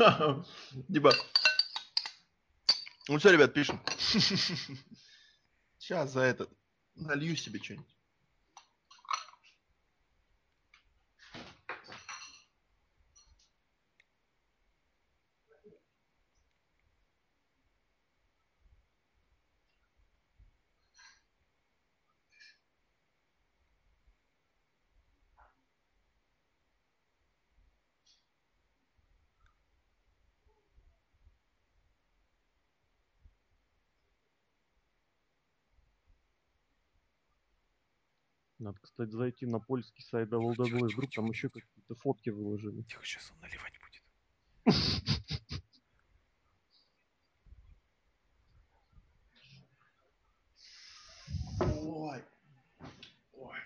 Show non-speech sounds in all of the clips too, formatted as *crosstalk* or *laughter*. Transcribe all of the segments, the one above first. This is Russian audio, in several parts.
*laughs* Типа, ну все, ребят, пишем. *laughs* Сейчас за этот налью себе что-нибудь. Надо, кстати, зайти на польский сайт WWE, вдруг там еще какие-то фотки выложили. Тихо, сейчас он наливать будет. Ой. Ой.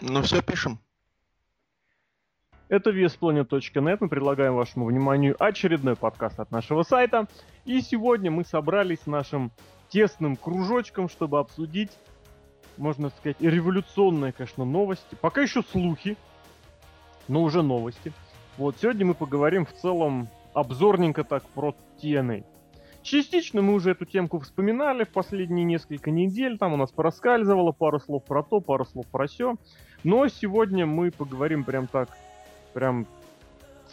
Ну все, пишем. Это VSPlanet.net. Мы предлагаем вашему вниманию очередной подкаст от нашего сайта. И сегодня мы собрались с нашим тесным кружочком, чтобы обсудить, можно сказать, революционные, конечно, новости. Пока еще слухи, но уже новости. Вот, сегодня мы поговорим в целом обзорненько так про TNA. Частично мы уже эту темку вспоминали в последние несколько недель. Там у нас проскальзывало пару слов про то, пару слов про все. Но сегодня мы поговорим прям так, прям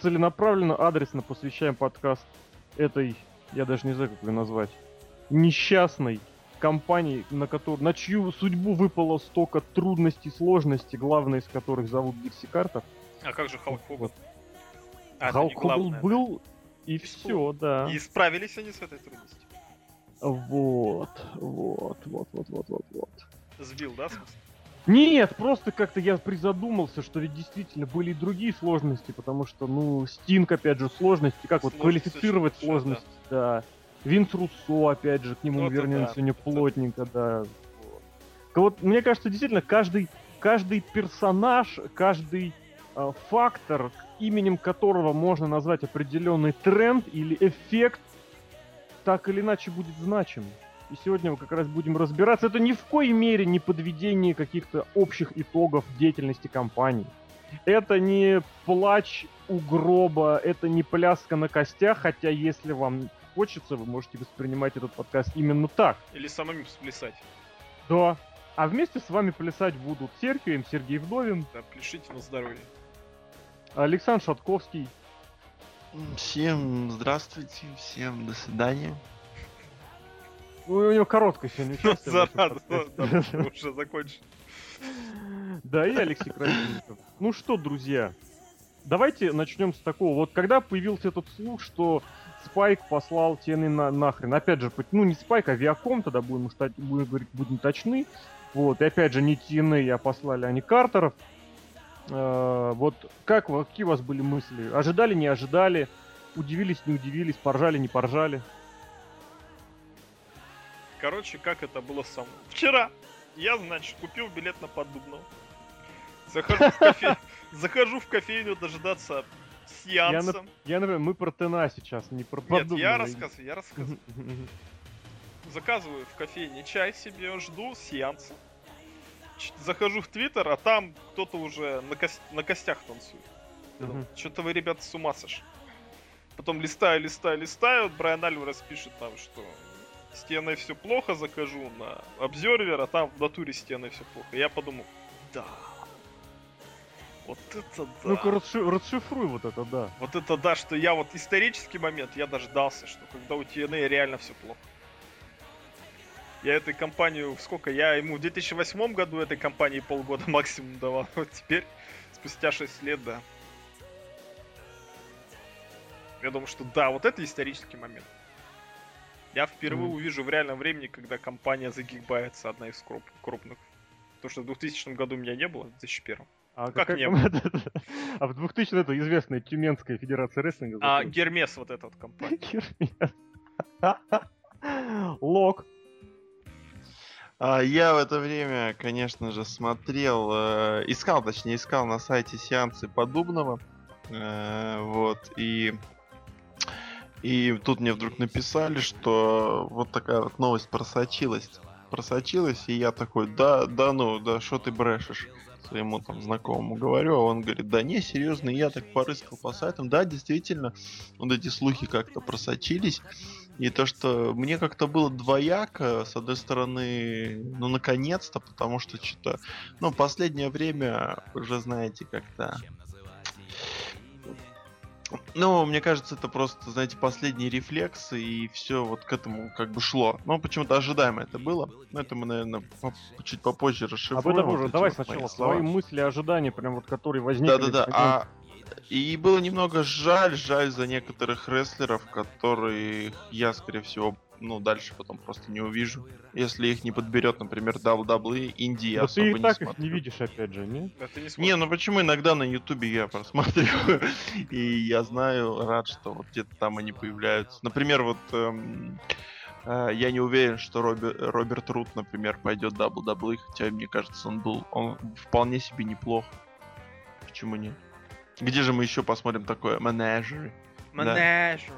целенаправленно, адресно посвящаем подкаст этой, я даже не знаю, как ее назвать, несчастной компании, на, которую, на чью судьбу выпало столько трудностей, сложностей, главной из которых зовут Дикси Картер. А как же Халк Хоган? Вот. А, Халк Хоган был, и И все, да. И справились они с этой трудностью. Вот, вот, вот, вот, вот, вот, вот. Сбил, да, в смысле? Нет, просто как-то я призадумался, что ведь действительно были и другие сложности, потому что, ну, Стинг, опять же, сложности, как вот Сложности квалифицировать большие, сложности, да. Винс Руссо, опять же, к нему Ну, вернемся да, сегодня это- плотненько, да. Вот, мне кажется, действительно, каждый, каждый персонаж, каждый э, фактор, именем которого можно назвать определенный тренд или эффект, так или иначе будет значим. И сегодня мы как раз будем разбираться. Это ни в коей мере не подведение каких-то общих итогов деятельности компании. Это не плач у гроба, это не пляска на костях, хотя если вам хочется, вы можете воспринимать этот подкаст именно так. Или самим сплясать. Да. А вместе с вами плясать будут Серхио, М. Сергей Вдовин, Да, пляшите на здоровье. Александр Шатковский. Всем здравствуйте, всем до свидания. Ну, у него короткое сегодня участие. зараза, *laughs* уже закончили. Да, и Алексей Красильников. Ну что, друзья, давайте начнем с такого. Вот когда появился этот слух, что Спайк послал Тены на нахрен. Опять же, ну не Спайк, а Виаком, тогда будем, стать, будем говорить, будем точны. Вот, и опять же, не TNA, а послали они Картеров. Э, вот как, какие у вас были мысли? Ожидали, не ожидали? Удивились, не удивились? Поржали, не поржали? Короче, как это было сам. Вчера я, значит, купил билет на Поддубного. Захожу в *laughs* кофейню дожидаться сеанса. Я, например, мы про Тена сейчас, не про Нет, я рассказываю, я рассказываю. *laughs* Заказываю в кофейне чай себе, жду сеанса. Захожу в Твиттер, а там кто-то уже на, кос- на костях танцует. Мгм. Что-то вы, ребята, с ума сошли. Потом листаю, листаю, листаю. Брайан Альварес пишет там, что с TNA все плохо, закажу на обзервер, а там в натуре с TNA все плохо. Я подумал, да. Вот это да. Ну-ка, расши- расшифруй вот это, да. Вот это да, что я вот исторический момент, я дождался, что когда у TNA реально все плохо. Я этой компанию, сколько, я ему в 2008 году этой компании полгода *laughs* максимум давал, вот теперь, спустя 6 лет, да. Я думаю, что да, вот это исторический момент. Я впервые Мгм. увижу в реальном времени, когда компания загибается, одна из круп- крупных. Потому что в 2000 году меня не было, в 2001. А Как какая не ком- *laughs* А в 2000 это известная Тюменская Федерация рестлинга. А. Гермес вот эта вот компания. *laughs* *laughs* Лок. А, я в это время, конечно же, смотрел, э, искал, точнее, искал на сайте сеансы Подобного. Э, вот, и... И тут мне вдруг написали, что вот такая вот новость просочилась. Просочилась, и я такой, да, да ну, да что ты брешешь. Своему там знакомому говорю, а он говорит, да не, серьезно, я так порыскал по сайтам. Да, действительно, вот эти слухи как-то просочились. И то, что мне как-то было двояко, с одной стороны, ну, наконец-то, потому что что-то, ну, последнее время, уже знаете, как-то ну, мне кажется, это просто, знаете, последние рефлексы, и все вот к этому как бы шло. Ну, почему-то ожидаемо это было. Но это мы, наверное, по- чуть попозже расшифруем. Об этом вот уже. эти Давай вот сначала свои мысли, ожидания, прям вот которые возникли. Да-да-да. А и было немного жаль, жаль за некоторых рестлеров, которых я, скорее всего, ну, дальше потом просто не увижу. Если их не подберет, например, WWE, Индии я Да ты особо и не так их не смотрю. видишь, опять же, не? Да не Не, ну почему иногда на Ютубе я просматриваю, *laughs* и я знаю, рад, что вот где-то там они появляются. Например, вот эм, э, я не уверен, что Робер- Роберт Рут, например, пойдет в WWE, хотя мне кажется, он был, он вполне себе неплох. Почему нет? Где же мы еще посмотрим такое? Менеджеры. Менеджер.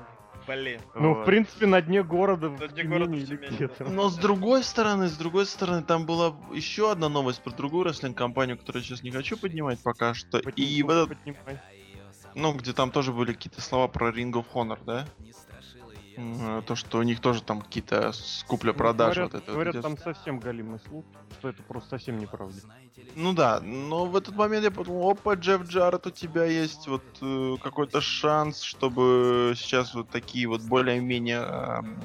Блин. Ну, в Вот. принципе, на дне города в На дне города в Тюмени. Но с другой стороны, с другой стороны, там была еще одна новость про другую рестлинг-компанию, которую я сейчас не хочу поднимать пока что. И в этот. Ну, где там тоже были какие-то слова про Ring of Honor, да? Э, То, что у них тоже там какие-то с купля-продажи Говорят, вот это вот говорят идет. там совсем галимый слух, что это просто совсем неправда. Ну да, но в этот момент я подумал, опа, Джефф Джаред, у тебя есть вот э, какой-то шанс, чтобы сейчас вот такие вот более-менее эм,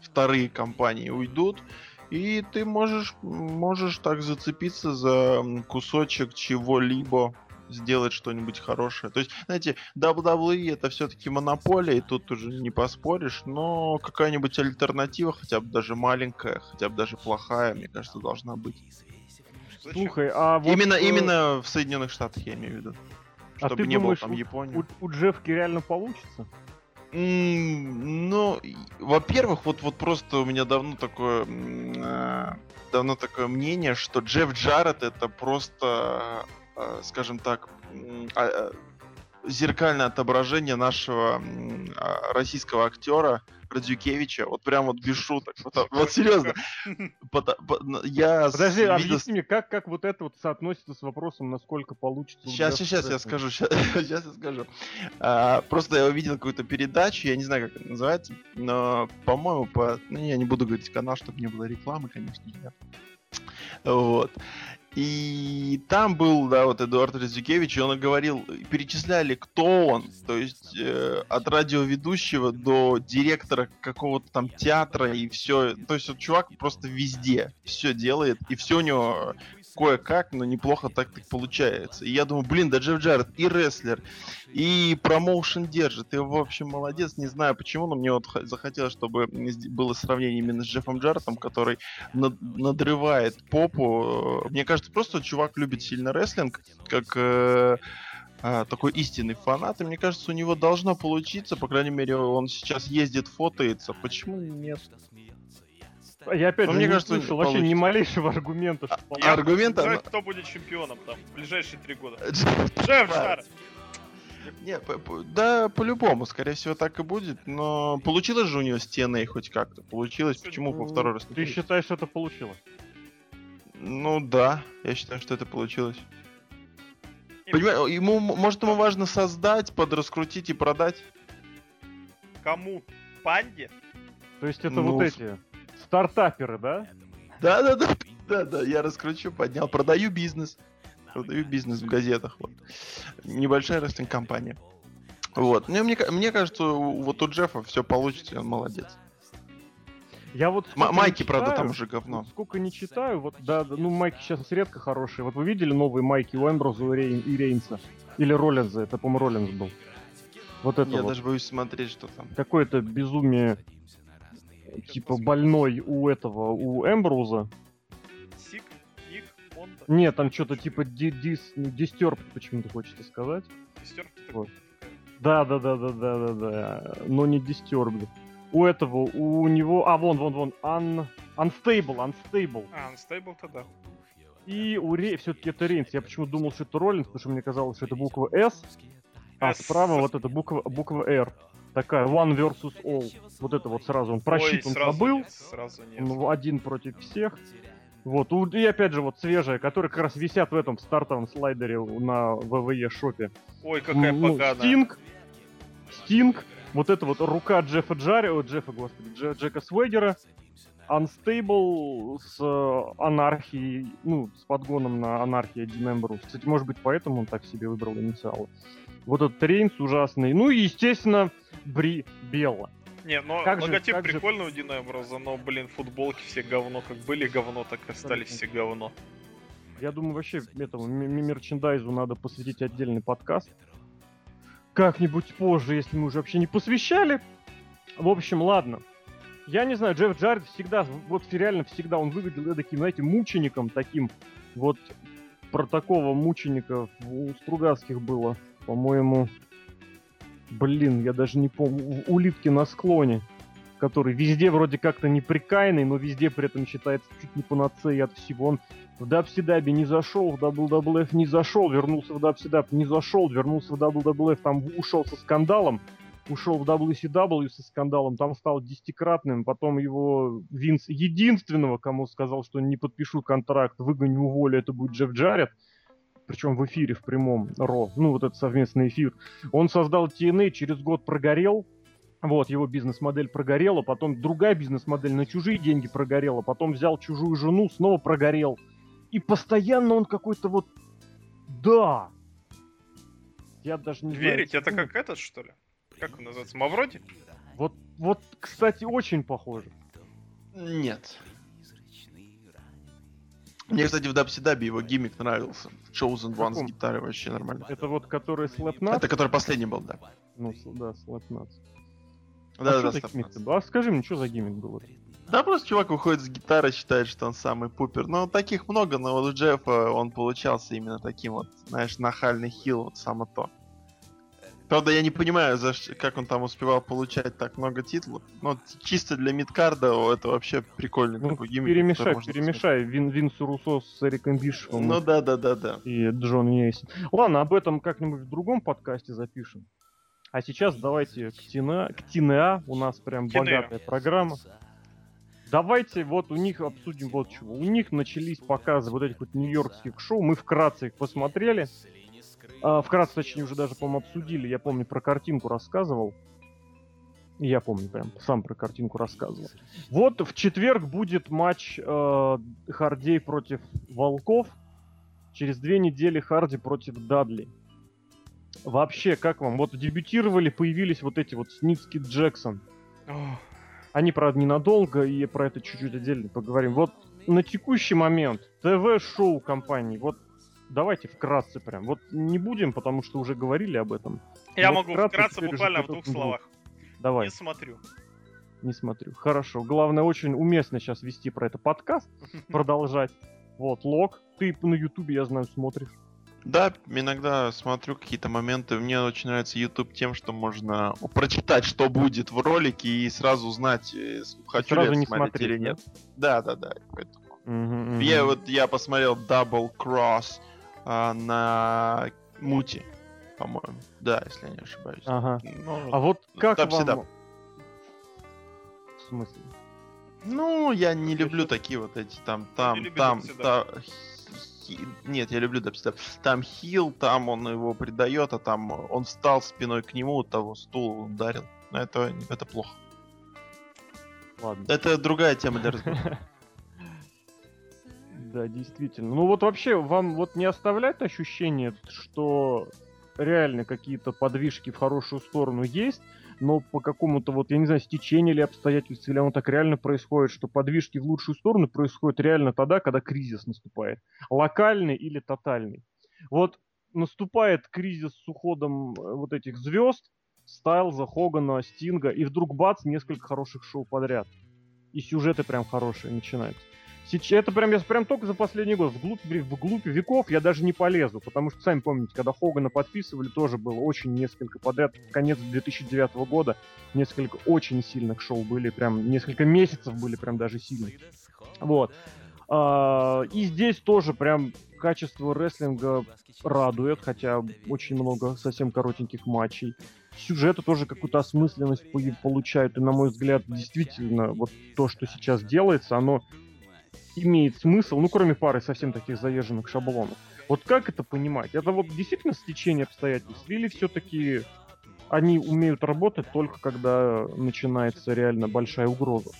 вторые компании уйдут, и ты можешь, можешь так зацепиться за кусочек чего-либо, сделать что-нибудь хорошее. То есть, знаете, WWE это все-таки монополия, и тут уже не поспоришь, но какая-нибудь альтернатива, хотя бы даже маленькая, хотя бы даже плохая, мне кажется, должна быть. Слушай, а вот... именно, э, именно в Соединенных Штатах я имею в виду. А Чтобы ты не думаешь, было там Японии. У, у Джеффки реально получится? Ну, во-первых, вот, вот просто у меня давно такое, э, давно такое мнение, что Джефф Джаред это просто, скажем так, а, э, зеркальное отображение нашего а, российского актера Радзюкевича. Вот прям вот без шуток. Вот, вот серьезно. *laughs* Пота- по- н- Я Подожди, видел объясни мне, как, как вот это вот соотносится с вопросом, насколько получится... Сейчас, сейчас я скажу, *laughs* сейчас, я скажу. А, просто я увидел какую-то передачу, я не знаю, как это называется, но, по-моему, по... Ну, я не буду говорить канал, чтобы не было рекламы, конечно же. да. Вот. И там был, да, вот Эдуард Резюкевич, и он говорил, перечисляли, кто он, то есть э, от радиоведущего до директора какого-то там театра и все. То есть вот чувак просто везде все делает, и все у него кое-как, но неплохо так так получается. И я думаю, блин, да Джефф Джаред и рестлер, и промоушен держит, и в общем молодец, не знаю почему, но мне вот захотелось, чтобы было сравнение именно с Джеффом Джаредом, который над- надрывает попу. Мне кажется, просто чувак любит сильно рестлинг, как э, а, такой истинный фанат, и мне кажется, у него должно получиться, по крайней мере, он сейчас ездит, фотоется. Почему нет? А Я опять Ну, же мне не кажется, слышал не вообще ни малейшего аргумента, что А Я аргумента, ну- кто будет чемпионом там в ближайшие три года. *laughs* Джефф Джаред. Не, по- по- да, по-любому, скорее всего, так и будет. Но получилось же у нее с TNA хоть как-то. Получилось, почему во второй раз не Ты считаешь, что это получилось? Ну да, я считаю, что это получилось. И Понимаешь, ему, м- может, ему важно создать, подраскрутить и продать? Кому? Панде? То есть это Ну, вот эти стартаперы, да? Да-да-да, да-да, я раскручу, поднял. Продаю бизнес. Продаю бизнес в газетах. Вот. Небольшая рестлинг-компания. Вот. Мне, мне, ка- мне кажется, вот у Джеффа все получится, он молодец. Я вот майки, правда, читаю, там уже говно. Сколько не читаю, вот да, да, ну майки сейчас редко хорошие. Вот вы видели новые майки у Эмброза и Рейн- и Рейнса? Или Роллинза, это, по-моему, Роллинз был. Вот это Я вот. даже боюсь смотреть, что там. Какое-то безумие, типа, больной у этого, у Эмброуза. Сик? Ник? Монда? Нет, там что-то типа ди- дис, ну, дистерб почему-то хочется сказать. Сестер? Вот. Да, да, да, да, да, да, да. Но не Disturbed. У этого, у него. А, вон, вон, вон. Un... Unstable, Unstable. А, Unstable тогда. И у Рей все-таки это Рейнс. Я почему думал, что это Роллинс, потому что мне казалось, что это буква S, а справа вот эта буква, буква R. Такая One versus All. Вот это вот сразу он просчитан Ой, сразу забыл. нет, Сразу нет. Ну, один против всех. Вот, и опять же, вот свежая, которые как раз висят в этом стартовом слайдере на ВВЕ шопе. Ой, какая Ну, поганая. Стинг, Стинг, вот эта вот рука Джеффа Джарри, о, Джеффа, господи, Дже- Джека Свегера, Unstable с э, анархией, ну, с подгоном на анархия Дин Эмбрус. Кстати, может быть, поэтому он так себе выбрал инициалы. Вот этот Рейнс ужасный. Ну и, естественно, Бри Белла. Не, но Как же- логотип как же- прикольный у Дина Эмброза, но, блин, футболки все говно. Как были говно, так и остались все говно. Я думаю, вообще этому мерчендайзу надо посвятить отдельный подкаст. Как-нибудь позже, если мы уже вообще не посвящали. В общем, ладно. Я не знаю, Джефф Джаред всегда, вот реально всегда он выглядел таким, знаете, мучеником таким. Вот про такого мученика у Стругацких было, по-моему, блин, я даже не помню, улитки на склоне, который везде вроде как-то неприкаянный, но везде при этом считается чуть не панацеей от всего. Он в Дабсидабе не зашел, в WWF не зашел, вернулся в Дабсидаб, не зашел, вернулся в WWF, там ушел со скандалом, ушел в WCW со скандалом, там стал десятикратным, потом его Винс единственного, кому сказал, что не подпишу контракт, выгоню, уволю, это будет Джефф Джаред, причем в эфире, в прямом, Ро, ну вот этот совместный эфир. Он создал TNA, через год прогорел, вот, его бизнес-модель прогорела, потом другая бизнес-модель на чужие деньги прогорела, потом взял чужую жену, снова прогорел. И постоянно он какой-то вот... Да! Я даже не знаю, Верить, это ну, как этот, что ли? Как он называется? Мавроди? Вот, вот, кстати, очень похоже. Нет. Мне, кстати, в Дабсидабе его гиммик нравился. Chosen One с гитарой вообще нормально. Это вот который Slapnuts? Это который последний был, да. Ну, да, Slapnuts. Да, а да, что гиммик был? А скажи мне, что за гиммик был? Да, просто чувак выходит с гитарой, считает, что он самый пупер. Ну, таких много, но вот у Джеффа он получался именно таким вот, знаешь, нахальный хил, вот само то. Правда, я не понимаю, за ш- как он там успевал получать так много титулов. Но т- чисто для мидкарда это вообще прикольный Ну, такой гиммик. перемешай, перемешай Вин, Винсу Руссо с Эриком Бишевым. Ну да, да, да, да. и Джон Нейси. Ладно, об этом как-нибудь в другом подкасте запишем. А сейчас давайте к, Тина, к ТНА. У нас прям Тинеа. богатая программа. Давайте вот у них обсудим вот чего. У них начались показы вот этих вот нью-йоркских шоу. Мы вкратце их посмотрели. А, вкратце, точнее, уже даже, по-моему, обсудили. Я помню, про картинку рассказывал. Я помню, прям сам про картинку рассказывал. Вот в четверг будет матч э, Хардей против Волков. Через две недели Харди против Дадли. Вообще, как вам? Вот дебютировали, появились вот эти вот Сницки Джексон. Они, правда, ненадолго, и про это чуть-чуть отдельно поговорим. Вот на текущий момент ТВ-шоу компании, вот давайте вкратце прям. Вот не будем, потому что уже говорили об этом. Я могу вкратце вкратце буквально в двух словах. Давай, Не смотрю. не смотрю. Хорошо. Главное, очень уместно сейчас вести про это подкаст, *laughs* продолжать. Вот, Лок, ты на Ютубе, я знаю, смотришь. Да, иногда смотрю какие-то моменты. Мне очень нравится YouTube тем, что можно прочитать, что будет в ролике, и сразу знать, э, хочу сразу ли я не смотреть смотреть, или нет. Да, да, да. поэтому. Мгм, мгм. Я вот я посмотрел Double Cross а, на Мути, по-моему. Да, если я не ошибаюсь. Ага. Ну, А вот как Даб вам... седап. В смысле? ну, я не люблю такие вот эти там, там, любишь там, даб-седап? та- хи- Нет, я люблю дабстеп. Там хил, там он его предает, а там он встал спиной к нему, того стул ударил. Но это, это плохо. Ладно. Это другая тема для *laughs* разговора. Да, действительно. Ну вот вообще, вам вот не оставляет ощущение, что реально какие-то подвижки в хорошую сторону есть, но по какому-то вот, я не знаю, стечению или обстоятельств, или оно так реально происходит, что подвижки в лучшую сторону происходят реально тогда, когда кризис наступает. Локальный или тотальный. Вот наступает кризис с уходом э, вот этих звезд, Стайлза, Хогана, Стинга, и вдруг бац, несколько хороших шоу подряд. И сюжеты прям хорошие начинаются. Сейчас, это прям, я прям только за последний год. Вглубь, вглубь веков я даже не полезу, потому что, сами помните, когда Хогана подписывали, тоже было очень несколько подряд. Конец 2009 года несколько очень сильных шоу были, прям несколько месяцев были прям даже сильные. Вот. А, и здесь тоже прям качество рестлинга радует, хотя очень много совсем коротеньких матчей. Сюжеты тоже какую-то осмысленность по- получают, и, на мой взгляд, действительно, вот то, что сейчас делается, оно имеет смысл, ну, кроме пары совсем таких заезженных шаблонов. Вот как это понимать? Это вот действительно стечение обстоятельств? Или все-таки они умеют работать только когда начинается реально большая угроза?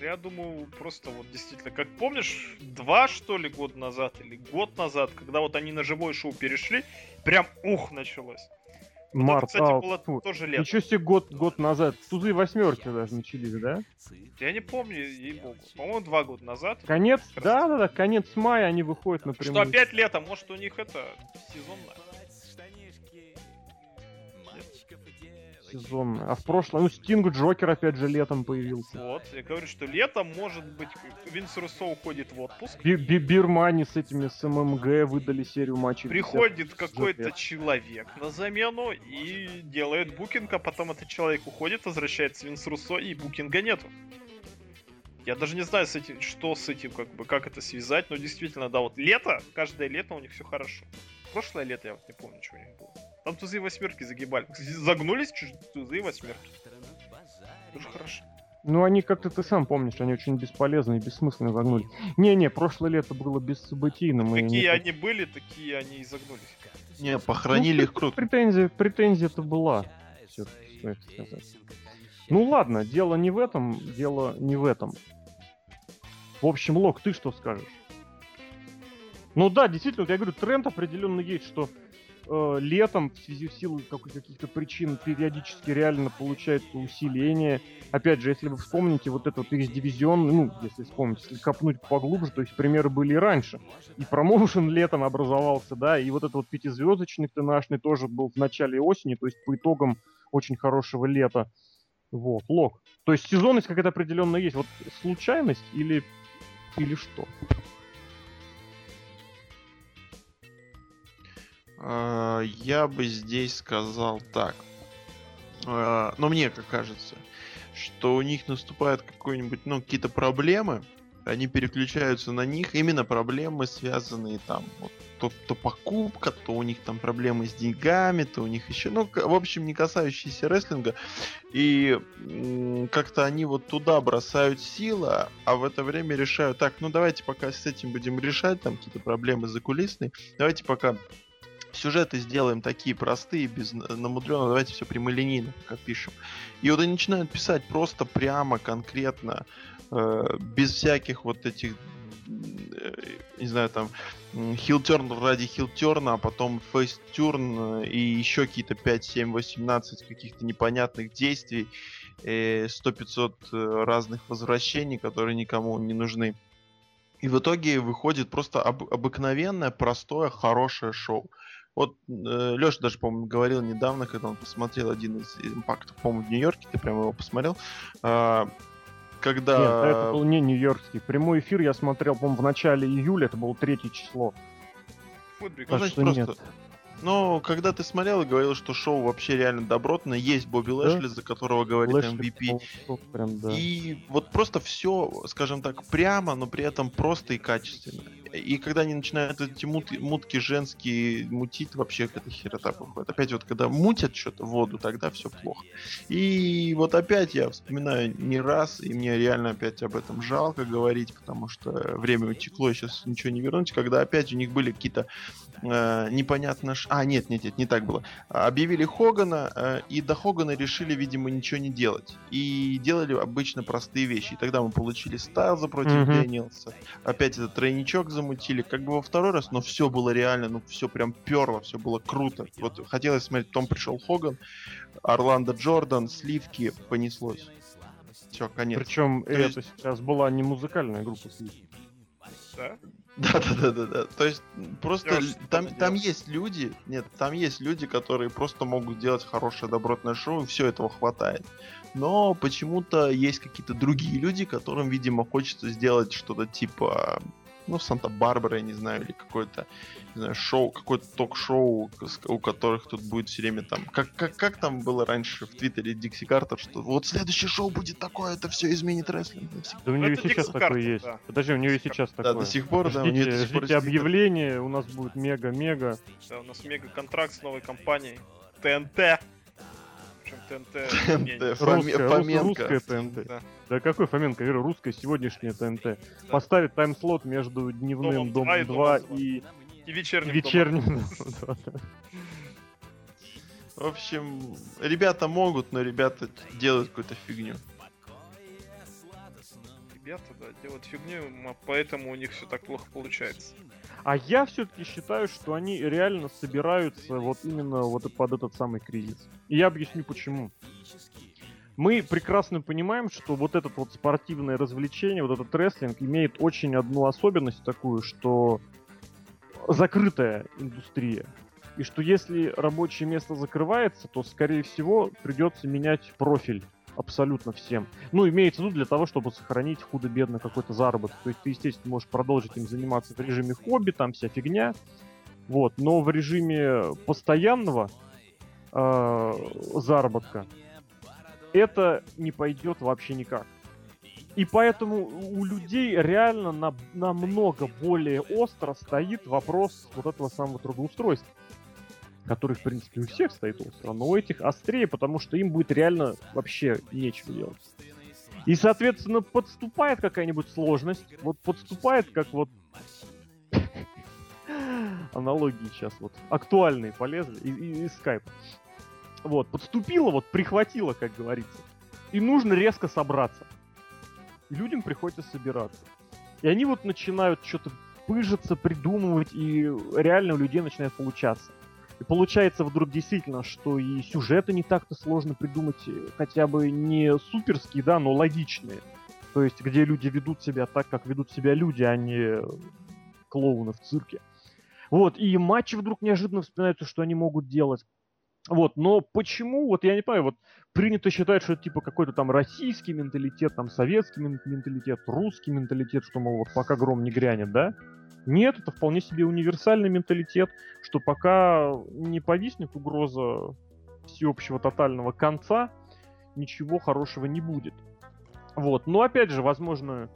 Я думаю, просто вот действительно, как помнишь, два что ли года назад или год назад, когда вот они на живое шоу перешли, прям ух началось. Март, это, кстати, а, было фу. тоже лето. Ничего себе год, год назад. Тузы восьмерки даже начались, да? Я не помню, ей-богу. По-моему, два года назад. Конец, Как раз да, да, да, конец мая они выходят на Что опять лето, может у них это сезонно. Сезонно. А в прошлом, ну, Стинг Джокер опять же летом появился. Вот, я говорю, что летом может быть Винс Руссо уходит в отпуск. Би- Би- Бирмани с этими с ММГ выдали серию матчей. Приходит какой-то человек на замену и делает букинг, а потом этот человек уходит, возвращается Винс Руссо и букинга нету. Я даже не знаю, с этим, что с этим, как бы, как это связать, но действительно, да, вот лето, каждое лето у них все хорошо. Прошлое лето я вот не помню, что у них было. Там тузы и восьмерки загибали. Загнулись чуть тузы и восьмерки. Тоже хорошо. Ну, они как-то, ты сам помнишь, они очень бесполезны и бессмысленно загнули. Не-не, прошлое лето было бессобытийным. и Какие не- они были, такие они и загнулись. Не, похоронили Ну, их круто. Претензия, претензия это была. Все, стоит сказать. Ну ладно, дело не в этом, дело не в этом. В общем, Лок, ты что скажешь? Ну да, действительно, вот я говорю, тренд определенно есть, что э, летом в связи с силой как- каких-то причин периодически реально получается усиление. Опять же, если вы вспомните вот этот вот X-дивизион, ну, если вспомнить, если копнуть поглубже, то есть примеры были и раньше. И промоушен летом образовался, да, и вот этот вот пятизвездочный ТНАшный тоже был в начале осени, то есть по итогам очень хорошего лета. Вот, лог. То есть сезонность какая-то определенная есть. Вот случайность или, или что? Я бы здесь сказал так. А, Но мне как кажется, что у них наступает какой-нибудь, ну, какие-то проблемы, они переключаются на них, именно проблемы, связанные там, вот, то, то покупка, то у них там проблемы с деньгами, то у них еще, ну, в общем, не касающиеся рестлинга. И как-то они вот туда бросают силы, а в это время решают, так, ну давайте пока с этим будем решать, там какие-то проблемы закулисные, давайте пока сюжеты сделаем такие простые, без намудренно, давайте все прямолинейно, как пишем. И вот они начинают писать просто прямо, конкретно, э, без всяких вот этих, э, не знаю, там, хилтерн ради хилтерна, а потом фейстюрн и еще какие-то 5, 7, 18 каких-то непонятных действий, э, 100-500 э, разных возвращений, которые никому не нужны. И в итоге выходит просто об- обыкновенное, простое, хорошее шоу. Вот Леша даже, по-моему, говорил недавно, когда он посмотрел один из импактов, по-моему, в Нью-Йорке, ты прямо его посмотрел. а, когда... Нет, это был не нью-йоркский. Прямой эфир я смотрел, по-моему, в начале июля, это было третье число. Футбик. Ну, значит, что просто... нет. Но когда ты смотрел и говорил, что шоу вообще реально добротное, есть Бобби Да. Лэшли, за которого говорит Лэшли MVP. прям, да. И вот просто все, скажем так, прямо, но при этом просто и качественно. И когда они начинают эти мут- мутки женские мутить, вообще какая-то херота выходит. Опять вот, когда мутят что-то воду, тогда все плохо. И вот опять я вспоминаю не раз, и мне реально опять об этом жалко говорить, потому что время утекло, и сейчас ничего не вернуть, когда опять у них были какие-то э, непонятно... ш- А, нет, нет, нет, не так было. Объявили Хогана, э, и до Хогана решили, видимо, ничего не делать. И делали обычно простые вещи. И тогда мы получили Стайлза против Мгм. Дэниелса. Опять этот тройничок замутили. Как бы во второй раз, но все было реально, ну все прям перло, все было круто. Вот хотелось смотреть, потом пришел Хоган, Орландо Джордан, сливки, понеслось. Все, конец. Причем То есть- это сейчас была не музыкальная группа Слив. Да? Да, да, да, да, да. То есть просто Я там, там есть люди, нет, там есть люди, которые просто могут сделать хорошее добротное шоу, и все этого хватает. Но почему-то есть какие-то другие люди, которым, видимо, хочется сделать что-то типа, ну, Санта-Барбара, я не знаю, или какое-то, не знаю, шоу, какое-то ток-шоу, у которых тут будет все время там, как, как, как там было раньше в Твиттере Дикси Картер, что вот следующее шоу будет такое, это все изменит рестлинг. Да у нее сейчас такое Картер, есть. да. Подожди, у нее и сейчас Да, такое. до сих пор, да, у Ждите, нее до сих пор ждите объявление, у нас будет мега-мега. Да, у нас мега-контракт с новой компанией. ТНТ. ТНТ. *laughs* Русская, Фоменко. русская ТНТ. Да. Да какой Фоменко? Я говорю, русское сегодняшнее ТНТ. Поставит тайм-слот между дневным Домом и 2 Домом и И вечерним. вечерним. *laughs* Да, да. В общем, ребята могут, но ребята делают какую-то фигню. Ребята, да, делают фигню, поэтому у них все так плохо получается. А я все-таки считаю, что они реально собираются вот именно вот под этот самый кризис. И я объясню почему. Мы прекрасно понимаем, что вот это вот спортивное развлечение, вот этот рестлинг имеет очень одну особенность такую, что закрытая индустрия. И что если рабочее место закрывается, то, скорее всего, придется менять профиль абсолютно всем. Ну, имеется в виду для того, чтобы сохранить худо-бедно какой-то заработок. То есть ты, естественно, можешь продолжить им заниматься в режиме хобби, там вся фигня. Вот, но в режиме постоянного э, заработка это не пойдет вообще никак. И поэтому у людей реально на, намного более остро стоит вопрос вот этого самого трудоустройства. Который, в принципе, у всех стоит остро, но у этих острее, потому что им будет реально вообще нечего делать. И, соответственно, подступает какая-нибудь сложность. Вот подступает, как вот *laughs* аналогии сейчас вот актуальные полезли из, из, из скайпа. Вот, подступила, вот прихватила, как говорится. И нужно резко собраться. И людям приходится собираться. И они вот начинают что-то пыжиться, придумывать, и реально у людей начинает получаться. И получается вдруг действительно, что и сюжеты не так-то сложно придумать, э, хотя бы не суперские, да, но логичные. То есть, где люди ведут себя так, как ведут себя люди, а не клоуны в цирке. Вот, и матчи вдруг неожиданно вспоминаются, что они могут делать. Вот, но почему, вот я не понимаю, вот принято считать, что это типа какой-то там российский менталитет, там советский мен- менталитет, русский менталитет, что, мол, вот пока гром не грянет, да? Нет, это вполне себе универсальный менталитет, что пока не повиснет угроза всеобщего тотального конца, ничего хорошего не будет. Вот, но опять же, возможно,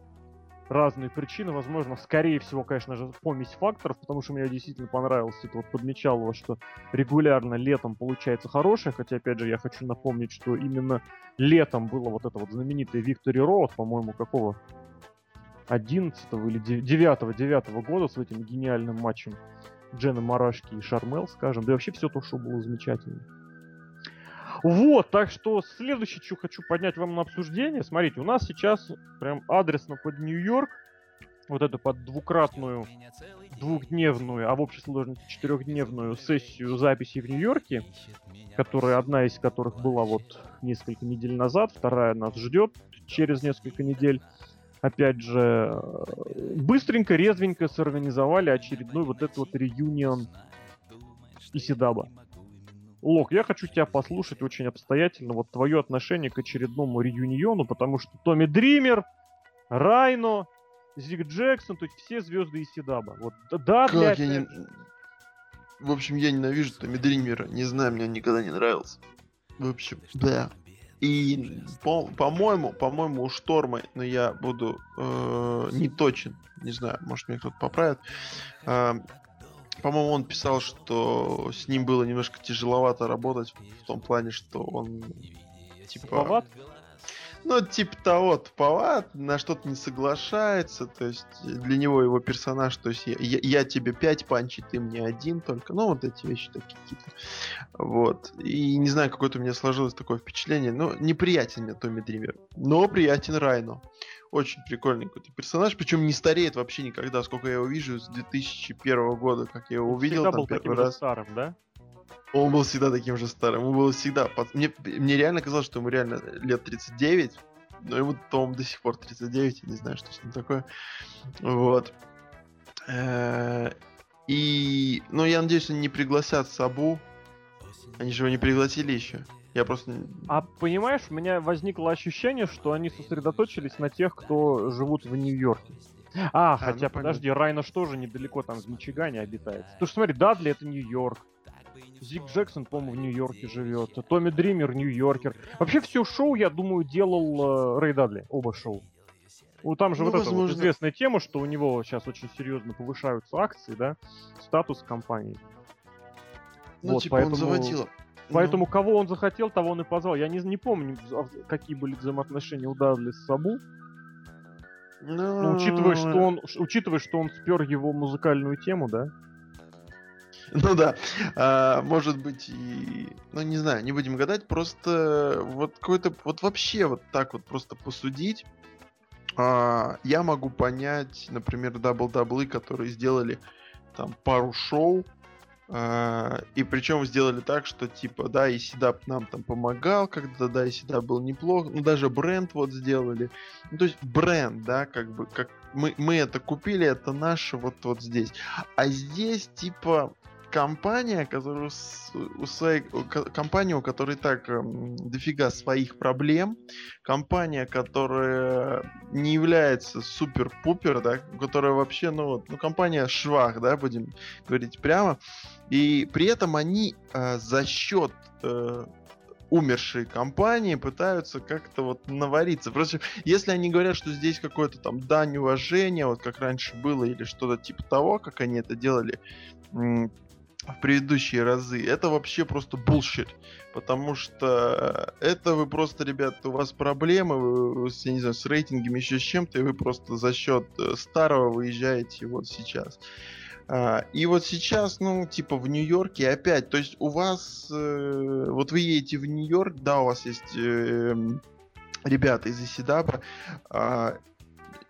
разные причины, возможно, скорее всего, конечно же, помесь факторов, потому что мне действительно понравилось, это вот подмечал что регулярно летом получается хорошее, хотя, опять же, я хочу напомнить, что именно летом было вот это вот знаменитое Victory Road, по-моему, какого 11 или 9 9 года с этим гениальным матчем Джена Марашки и Шармел, скажем, да и вообще все то шоу было замечательно. Вот, так что следующее, что хочу поднять вам на обсуждение. Смотрите, у нас сейчас прям адресно под Нью-Йорк, вот эту под двукратную, двухдневную, а в общей сложности четырехдневную сессию записей в Нью-Йорке, которая одна из которых была вот несколько недель назад, вторая нас ждет через несколько недель. Опять же, быстренько, резвенько сорганизовали очередной вот этот вот реюнион Исидаба. Лок, я хочу тебя послушать очень обстоятельно, вот твое отношение к очередному реюниону, потому что Томми Дример, Райно, Зиг Джексон, то есть все звезды Исидаба. Вот да, для Как я не... В общем, я ненавижу Томми Дримера. Не знаю, мне он никогда не нравился. В общем, да. И по- по-моему, по-моему, у Штормы, но я буду э, не точен, не знаю, может меня кто-то поправит. Э, по-моему, он писал, что с ним было немножко тяжеловато работать в том плане, что он типа Туповат? Ну, типа того, туповат, на что-то не соглашается, то есть для него его персонаж, то есть я, я- я тебе пять панчей, ты мне один только, ну, вот эти вещи такие какие-то, вот, и не знаю, какое-то у меня сложилось такое впечатление, ну, неприятен мне Томми Дример, но приятен Райно, очень прикольный какой-то персонаж, причем не стареет вообще никогда, сколько я его вижу с 2001 года, как я его увидел там был первый раз. старым, да? Он был всегда таким же старым. Он был всегда... Мне, мне реально казалось, что ему реально лет 39. Но ему, по-моему, до сих пор 39. Я не знаю, что с ним такое. Вот. Э, И... Ну, я надеюсь, они не пригласят Сабу. Они же его не пригласили еще. Я просто... А понимаешь, у меня возникло ощущение, что они сосредоточились на тех, кто живут в Нью-Йорке. А, хотя, ну, понятно. подожди, Райна что же недалеко там в Мичигане обитает? Потому что смотри, Дадли это Нью-Йорк. Зиг Джексон, по-моему, в Нью-Йорке живет. Томми Дример, Нью-Йоркер. Вообще все шоу, я думаю, делал э, Рэй Дадли. Оба шоу. Ну, там же Ну, вот эта вот возможно. известная тема, что у него сейчас очень серьезно повышаются акции, да, статус компании. Ну, Вот, типа, поэтому- он заводил. Поэтому кого он захотел, того он и позвал. Я не, не помню, а, какие были взаимоотношения у Дадли с Сабу. Ну, Но учитывая, что он, ш- учитывая, что он спер его музыкальную тему, да? Ну да, А, может быть и... Ну не знаю, не будем гадать, просто вот какой-то... Вот вообще вот так вот просто посудить, а, я могу понять, например, WWE, которые сделали там пару шоу, а, и причем сделали так, что типа, да, и Седап нам там помогал, когда да, и Седап был неплохо, ну даже бренд вот сделали. Ну, то есть бренд, да, как бы, как мы, мы это купили, это наше вот, вот здесь. А здесь типа компания, которая с- у своей, компания, у которой так эм, дофига своих проблем, компания, которая не является супер-пупер, да, которая вообще, ну вот, ну компания швах, да, будем говорить прямо, и при этом они э, за счет э, умершей компании пытаются как-то вот навариться. Просто если они говорят, что здесь какое-то там дань уважения, вот как раньше было, или что-то типа того, как они это делали в предыдущие разы, это вообще просто bullshit. Потому что это вы просто, ребята, у вас проблемы, вы, я не знаю, с рейтингами, еще с чем-то, и вы просто за счет э, старого выезжаете вот сейчас. А, и вот сейчас, ну, типа в Нью-Йорке опять, то есть у вас, э, вот вы едете в Нью-Йорк, да, у вас есть э, ребята из Исидаба, а,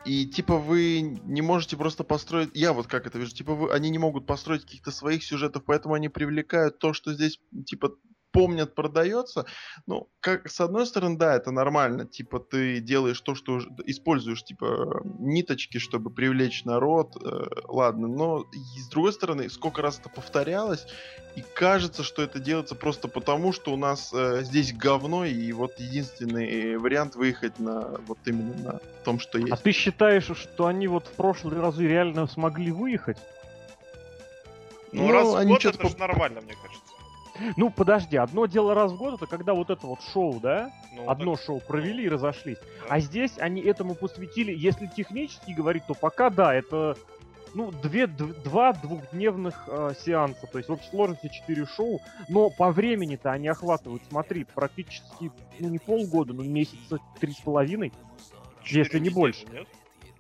и типа вы не можете просто построить, я вот как это вижу, типа вы, они не могут построить каких-то своих сюжетов, поэтому они привлекают то, что здесь типа помнят, продается. Ну, как с одной стороны, да, это нормально. Типа ты делаешь то, что используешь, типа ниточки, чтобы привлечь народ. э, ладно, но и с другой стороны, сколько раз это повторялось, и кажется, что это делается просто потому, что у нас э, здесь говно, и вот единственный вариант выехать на вот именно на том, что есть. А ты считаешь, что они вот в прошлые разы реально смогли выехать? Ну, Ну, раз в они год это же поп- нормально, мне кажется. Ну, подожди, одно дело раз в год, это когда вот это вот шоу, да? Ну, Одно так- шоу провели и разошлись. Да. А здесь они этому посвятили, если технически говорить, то пока да, это ну, две, д- два двухдневных э, сеанса, то есть в общей сложности четыре шоу, но по времени-то они охватывают, смотри, практически, ну, не полгода, но месяца три с половиной. Если не больше. нет?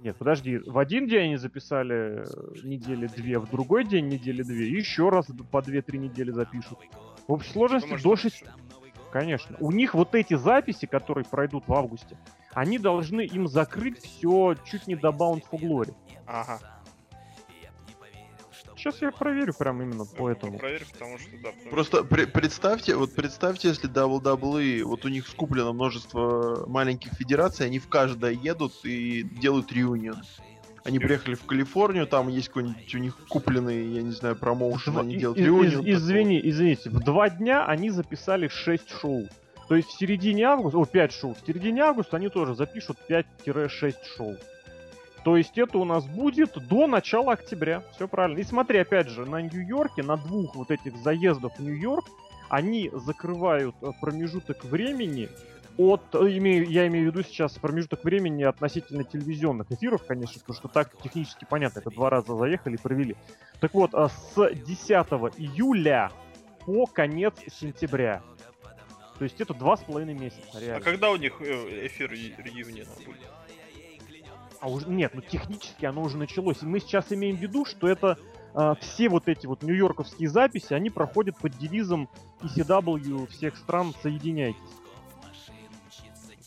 Нет, подожди, в один день они записали э, недели две, в другой день недели две, еще раз по две-три недели запишут. В общей сложности Думаешь, до что 6... всё? Конечно. У них вот эти записи, которые пройдут в августе, они должны им закрыть все чуть не до Bound for Glory. Ага. Сейчас я проверю прям именно по Ну, этому. Проверь, потому что да. потому Просто пре- представьте, вот представьте, если WWE, вот у них скуплено множество маленьких федераций, они в каждой едут и делают реюнион. Они приехали в Калифорнию, там есть какой-нибудь у них купленный, я не знаю, промоушен, они и- делают из- реюнион. из- извини, извините, в два дня они записали 6 шоу. То есть в середине августа, о, 5 шоу, в середине августа они тоже запишут 5-6 шоу. То есть это у нас будет до начала октября. Все правильно. И смотри, опять же, на Нью-Йорке, на двух вот этих заездах в Нью-Йорк, они закрывают э, промежуток времени от, э, я имею в виду сейчас промежуток времени относительно телевизионных эфиров, конечно, потому что так технически понятно, это два раза заехали и провели. Так вот, а с 10 июля по конец сентября. То есть это два с половиной месяца, А реально. когда у них э, эфир ре- реюниона будет? А уже нет, ну технически оно уже началось. И мы сейчас имеем в виду, что это а, все вот эти вот нью-йорковские записи, они проходят под девизом ECW всех стран «Соединяйтесь».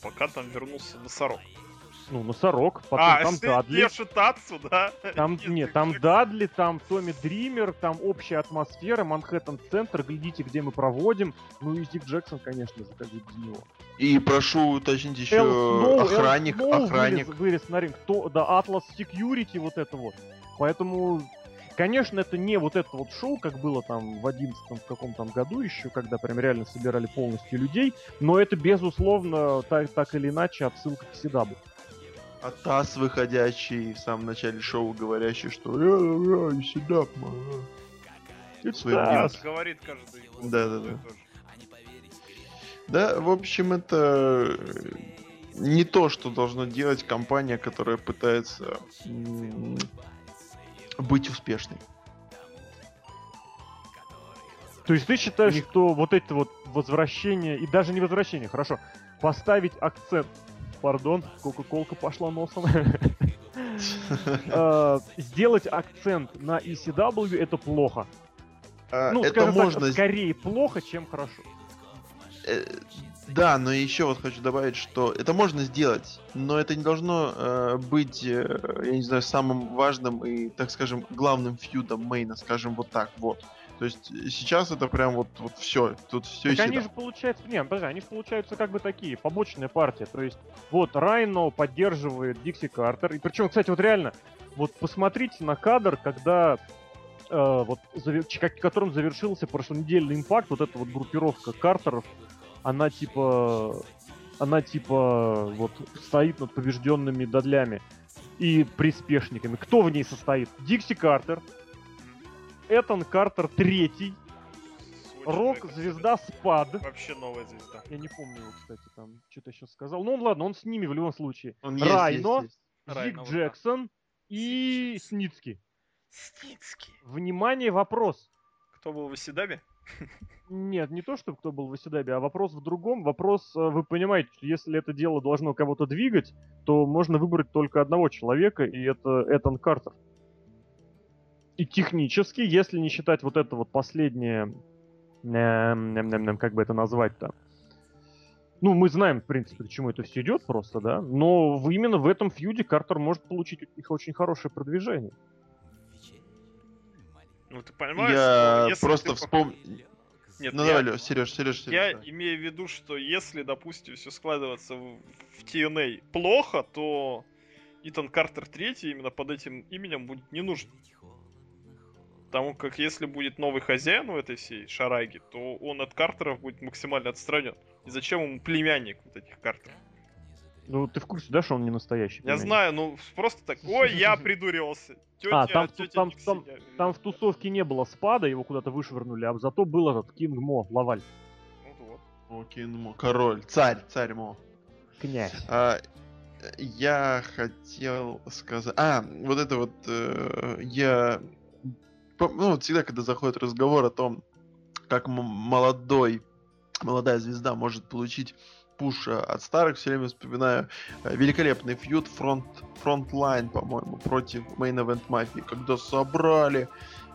Пока там вернулся носорог. Ну, Носорог, потом а, там Дадли. Леша Тацу, да? Там, нет, там. Дадли, там Томми Дример, там общая атмосфера, Манхэттен-центр, глядите, где мы проводим. Ну и Зик Джексон, конечно же, как без него. И прошу уточнить еще Эл Сноу- Эл охранник, Сноу охранник. Вылез, вылез на ринг. То, да, Atlas Security, вот это вот. Поэтому, конечно, это не вот это вот шоу, как было там в 11 в каком там году еще, когда прям реально собирали полностью людей, но это, безусловно, так, так или иначе отсылка к Седабу. А Тасс, выходящий в самом начале шоу, говорящий, что «Я, я, Да, Тасс. Тасс говорит каждый. Да-да-да. Да, в общем, это э, не то, что должно делать компания, которая пытается быть успешной. То есть ты считаешь, У них- что вот это вот возвращение, и даже не возвращение, хорошо, поставить акцент, пардон, кока-колка пошла носом, *laughs* Э, сделать акцент на ECW это плохо. А, Ну, это можно... скорее плохо, чем хорошо. э, Да, но еще вот хочу добавить, что это можно сделать, но это не должно э, быть, э, я не знаю, самым важным и, так скажем, главным фьюдом мейна, скажем вот так, вот. То есть э, сейчас это прям вот, вот все, тут все Так они же получаются, не, подожди, они же получаются как бы такие, побочная партия. То есть, вот Райно поддерживает Дикси Картер. И причем, кстати, вот реально, вот посмотрите на кадр, когда э, вот завер- которым завершился прошлонедельный импакт, вот эта вот группировка Картеров, она типа, она типа вот стоит над побежденными дадлями и приспешниками. Кто в ней состоит? Дикси Картер, Этан Картер третий, Очень Рок, много звезда Спад. Вообще новая звезда. Я не помню его, кстати, там что-то сейчас сказал. Ну ладно, он с ними в любом случае. Он есть, Райно, есть, есть. Зиг Райно, вот да. Джексон и Сницкий. Стицкий. Внимание, вопрос. Кто был в Исидабе? Нет, не то, чтобы кто был в Оседабе, а вопрос в другом. Вопрос, э, вы понимаете, что если это дело должно кого-то двигать, то можно выбрать только одного человека, и это Этан Картер. И технически, если не считать вот это вот последнее, ням, ням, ням, как бы это назвать-то, ну, мы знаем, в принципе, к чему это все идет просто, да, но именно в этом фьюде Картер может получить них очень хорошее продвижение. Ну ты понимаешь, Я просто ты вспомнил... Нет, ну я- давай, Сереж, Сереж, Я Сереж. имею в виду, что если, допустим, все складывается в, в TNA плохо, то Итан Картер третий именно под этим именем будет не нужен. Потому как если будет новый хозяин у этой всей шараги, то он от Картеров будет максимально отстранен. И зачем ему племянник вот этих Картеров? Ну, ты в курсе, да, что он не настоящий? Я знаю, ну просто так, ой, я *laughs* придурился. Тетя, А, там- тетя там- там- Там в тусовке не было спада, его куда-то вышвырнули, а зато был этот Кинг Мо, Лаваль. Вот, вот. Окей, ну, король, царь, царь Мо. Князь. А, я хотел сказать... А, вот это вот... э, я... Ну, вот всегда, когда заходит разговор о том, как молодой, молодая звезда может получить push э, от старых, все время вспоминаю э, великолепный feud Front, Frontline, по-моему, против Main Event Mafia, когда собрали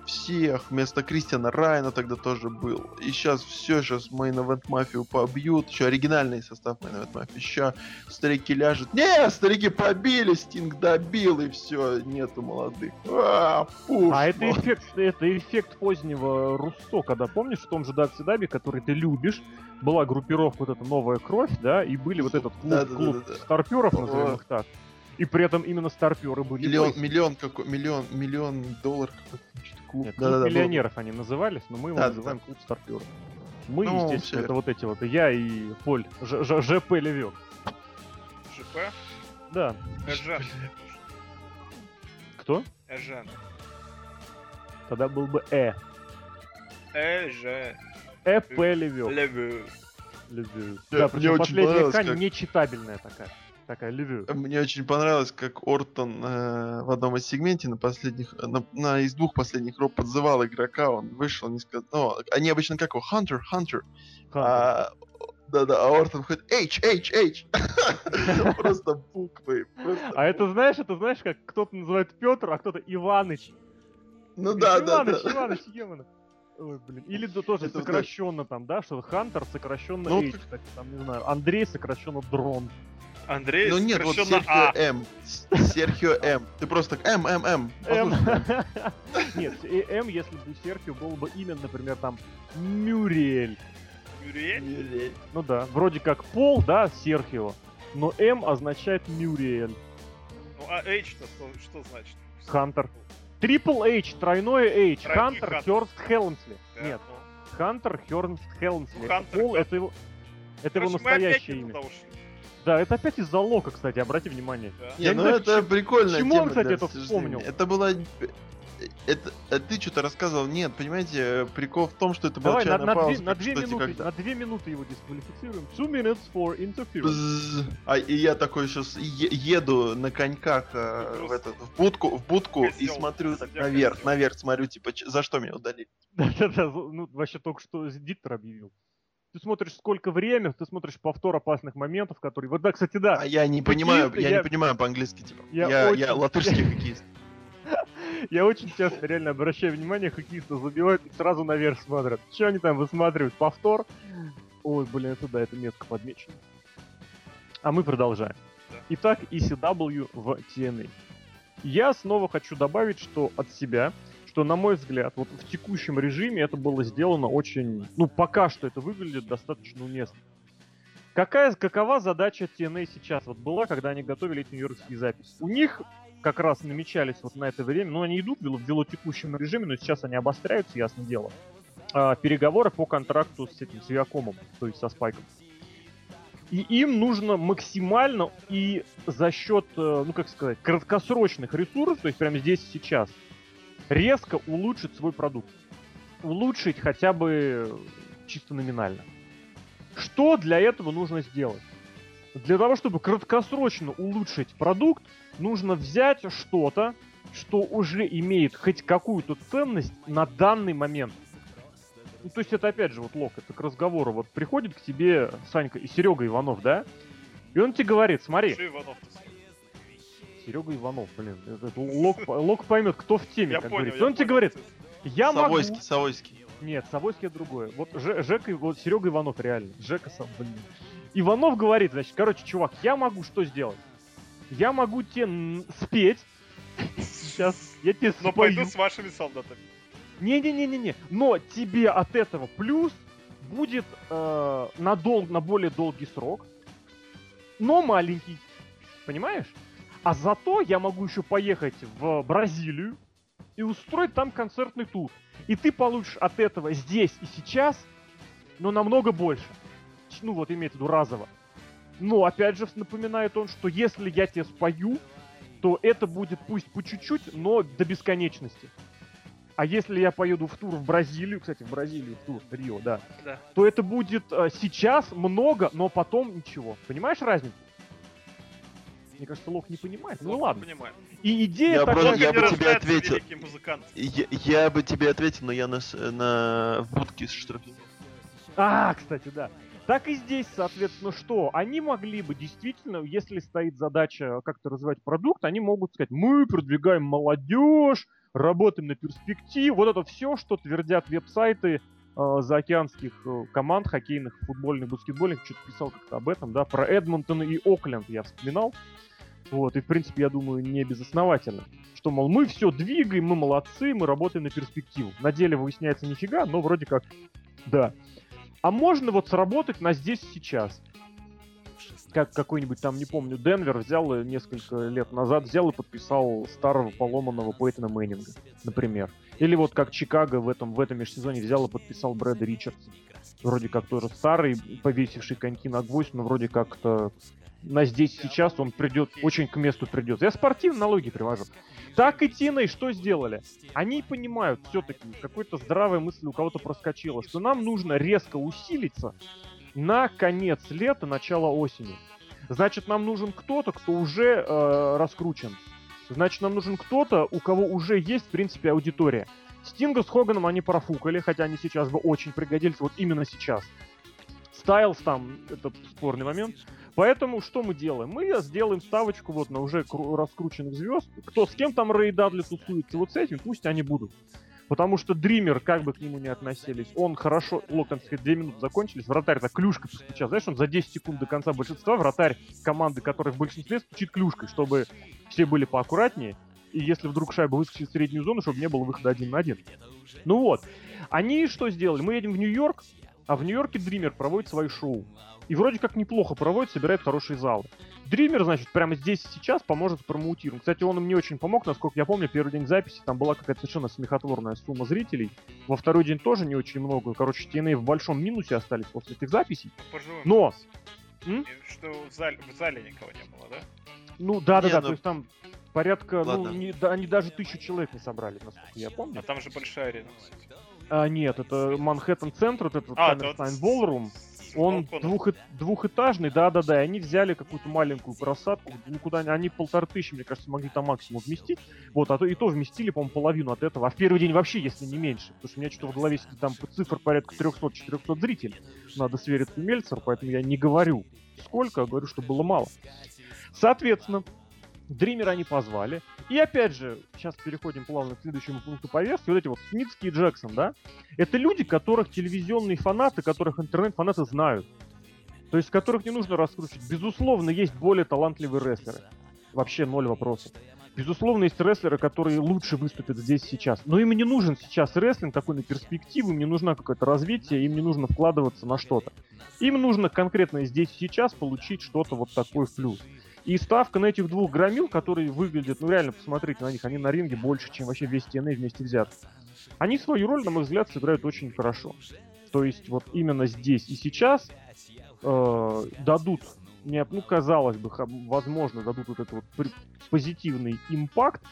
всех, вместо Кристиана, Райно тогда тоже был. И сейчас все, сейчас Main Event Mafia побьют, еще оригинальный состав Main Event Mafia, еще старики ляжут. Не, старики побили, Стинг добил, и все, нету молодых. А, пуш, А это эффект, это эффект позднего Руссо, когда помнишь в том же Дакси Даби, который ты любишь, была группировка вот эта новая кровь, да, и были вот этот клуб, Да-да-да-да-да. клуб старперов, назовем их так. И при этом именно старперы были. Миллион, фейсами. миллион, какой, миллион, миллион долларов клуб. Нет, клуб был. миллионеров они назывались, но мы его Да-да-да. называем клуб старперов. Мы, Ну, естественно, это верно. вот эти вот, я и Поль, Ж- Ж- ЖП Левек. ЖП? Да. Эжен. Кто? Эжен. Тогда был бы Э. Эжен. ЭП Левек. Левек. Мне- Да, причем последняя ткань как- нечитабельная такая. Такая Левек. Мне очень понравилось, как Ортон э, в одном из сегменте на последних, на, на- из двух последних роп подзывал игрока, он вышел, не сказал, ну, они обычно как его, Хантер, Хантер, а, да-да, а Ортон ходит, H, H, H, просто буквы, А это знаешь, это знаешь, как кто-то называет Петр, а кто-то Иваныч. ну да, да, Иваныч. Иваныч, Емана. Ой, блин. Или да, тоже сокращенно там, да, что Хантер сокращенно Ну, H, кстати, там, не знаю, Андрей сокращенно Дрон. Андрей Ну нет, вот Серхио А. М, Серхио М, ты просто так, М, М, М, *laughs* Нет, и М, если бы Серхио было бы имя, например, там, Мюриэль. Мюриэль? Ну да, вроде как Пол, да, Серхио, но М означает Мюриэль. Ну а H-то что, что значит? Хантер. Трипл H, тройное H, Хантер. Хёрст Хелмсли. Нет, ну. Хантер Хёрст Хелмсли. Ну, Пол, это его... Это его настоящее не имя. туда ушли. Да, это опять из-за Лока, кстати, обрати внимание. Да. Не, Я не ну знаю, это к прикольная чему он, тема кстати, это вспомнил? Это была... это, э, ты что-то рассказывал. Нет, понимаете, э, прикол в том, что это была Давай на, чайная на, пауза. две, на, две минуты, когда- на две минуты его дисквалифицируем. Two minutes for interference. Бзз. А и я такой сейчас еду на коньках э, в, этот, в будку, в будку и смотрю так наверх, наверх смотрю, типа, за что меня удалили. Да-да-да, ну вообще только что диктор объявил. Ты смотришь, сколько время, ты смотришь повтор опасных моментов, которые... Вот да, кстати, да, А я не понимаю, я, я- не понимаю по-английски, типа. Я Я, очень- я латышский хоккеист. *laughs* я очень часто реально обращаю внимание, хоккеисты забивают и сразу наверх смотрят. Что они там высматривают? Повтор? Ой, блин, это да, это метко подмечено. А мы продолжаем. Да. Итак, ECW в TNA. Я снова хочу добавить, что от себя, что, на мой взгляд, вот в текущем режиме это было сделано очень... Ну, пока что это выглядит достаточно уместно. Какая, какова задача TNA сейчас? Вот была, когда они готовили эти нью-йоркские записи. У них как раз намечались вот на это время, ну, они идут в велотекущем режиме, но сейчас они обостряются, ясно дело. А, переговоры по контракту с этим, с Виакомом, то есть со Спайком. И им нужно максимально и за счет, э, ну как сказать, краткосрочных ресурсов, то есть прямо здесь и сейчас, резко улучшить свой продукт. Улучшить хотя бы чисто номинально. Что для этого нужно сделать? Для того, чтобы краткосрочно улучшить продукт, нужно взять что-то, что уже имеет хоть какую-то ценность на данный момент. Ну, то есть это опять же вот лог, это к разговору. Вот приходит к тебе Санька и Серега Иванов, да? И он тебе говорит, смотри, с- Серега Иванов, блин, это, это лог, лог поймет, кто в теме, Я как понял, говорится. я Он тебе понял. говорит, я могу... Савойский, Савойский. Нет, Савойский это другое. Вот Ж- Жека, вот Серега Иванов реально. Жека сам, блин. Иванов говорит, значит, короче, чувак, я могу что сделать? Я могу тебе спеть. Сейчас я тебе Но спою. пойду с вашими солдатами. Не-не-не-не-не. Но тебе от этого плюс будет э, на, дол- на более долгий срок, но маленький. Понимаешь? А зато я могу еще поехать в Бразилию и устроить там концертный тур. И ты получишь от этого здесь и сейчас, но намного больше. Ну вот имеется в виду разово. Но опять же напоминает он, что если я тебе спою, то это будет пусть по чуть-чуть, но до бесконечности. А если я поеду в тур в Бразилию, кстати, в Бразилию, в тур, в Рио, да, Да. то это будет э, сейчас много, но потом ничего. Понимаешь разницу? Мне кажется, Лок не понимает. Ну Лох, ладно. Понимаю. И идея Я такая... просто- я бы тебе ответил. Я, я бы тебе ответил, но я на, на в будке с штрафником. А, кстати, да. Так и здесь, соответственно, что? Они могли бы действительно, если стоит задача как-то развивать продукт, они могут сказать, мы продвигаем молодежь, работаем на перспективу. Вот это все, что твердят веб-сайты э, заокеанских э, команд хоккейных, футбольных, баскетбольных. Что-то писал как-то об этом, да, про Эдмонтон и Окленд я вспоминал. Вот, и, в принципе, я думаю, не безосновательно. Что, мол, мы все двигаем, мы молодцы, мы работаем на перспективу. На деле выясняется нифига, но вроде как да. А можно вот сработать на здесь сейчас. Как какой-нибудь там, не помню, Денвер взял несколько лет назад, взял и подписал старого поломанного Пейтона Мэннинга, например. Или вот как Чикаго в этом, в этом межсезоне взял и подписал Брэда Ричардса. Вроде как тоже старый, повесивший коньки на гвоздь, но вроде как-то на здесь сейчас он придет, очень к месту придет. Я спортивные налоги привожу. Так и TNA что сделали? Они понимают все-таки, какой-то здравая мысль у кого-то проскочила, что нам нужно резко усилиться на конец лета, начало осени. Значит, нам нужен кто-то, кто уже э, раскручен. Значит, нам нужен кто-то, у кого уже есть, в принципе, аудитория. Стинга с Хоганом они профукали, хотя они сейчас бы очень пригодились вот именно сейчас. Стайлз там, это спорный момент. Поэтому что мы делаем? Мы сделаем ставочку вот на уже кру- раскрученных звезд. Кто с кем там Рэй Дадли тусуется, вот с этим пусть они будут. Потому что Дример, как бы к нему ни относились, он хорошо, Локон, сказать, две минуты закончились, вратарь так клюшкой постучал. Знаешь, он за 10 секунд до конца большинства, вратарь команды, которая в большинстве стучит клюшкой, чтобы все были поаккуратнее. И если вдруг шайба выскочит в среднюю зону, чтобы не было выхода один на один. Ну вот. Они что сделали? Мы едем в Нью-Йорк, а в Нью-Йорке Дример проводит свои шоу. И вроде как неплохо проводит, собирает хорошие залы. Дример, значит, прямо здесь и сейчас поможет с промоутированием. Кстати, он им не очень помог, насколько я помню, первый день записи там была какая-то совершенно смехотворная сумма зрителей. Во второй день тоже не очень много. Короче, TNA в большом минусе остались после этих записей. Поживем. Но- И Что в зале, в зале никого не было, да? Ну, да-да-да, Не, то ну- есть там... Порядка, Ладно. ну, не- да, они даже тысячу человек не собрали, насколько я помню. А там же большая арена, кстати. А, нет, это Манхэттен-центр, вот этот А, Ballroom. с Он двух, двухэтажный, да-да-да, они взяли какую-то маленькую просадку, ну куда они, они полторы тысячи, мне кажется, могли там максимум вместить, вот, а то и то вместили, по-моему, половину от этого, а в первый день вообще, если не меньше, потому что у меня что-то в голове там цифр порядка 300-400 зрителей, надо свериться Мельцер, поэтому я не говорю сколько, а говорю, что было мало. Соответственно, Дримера они позвали. И опять же, сейчас переходим плавно к следующему пункту повестки. Вот эти вот Сницкий и Джексон, да? Это люди, которых телевизионные фанаты, которых интернет-фанаты знают. То есть, которых не нужно раскручивать. Безусловно, есть более талантливые рестлеры. Вообще ноль вопросов. Безусловно, есть рестлеры, которые лучше выступят здесь сейчас. Но им не нужен сейчас рестлинг такой на перспективу, им не нужно какое-то развитие, им не нужно вкладываться на что-то. Им нужно конкретно здесь сейчас получить что-то вот такое в плюс. И ставка на этих двух громил, которые выглядят, ну реально, посмотрите на них, они на ринге больше, чем вообще весь TNA вместе взят. Они свою роль, на мой взгляд, сыграют очень хорошо. То есть вот именно здесь и сейчас э, дадут, не, ну казалось бы, возможно, дадут вот этот вот позитивный импакт,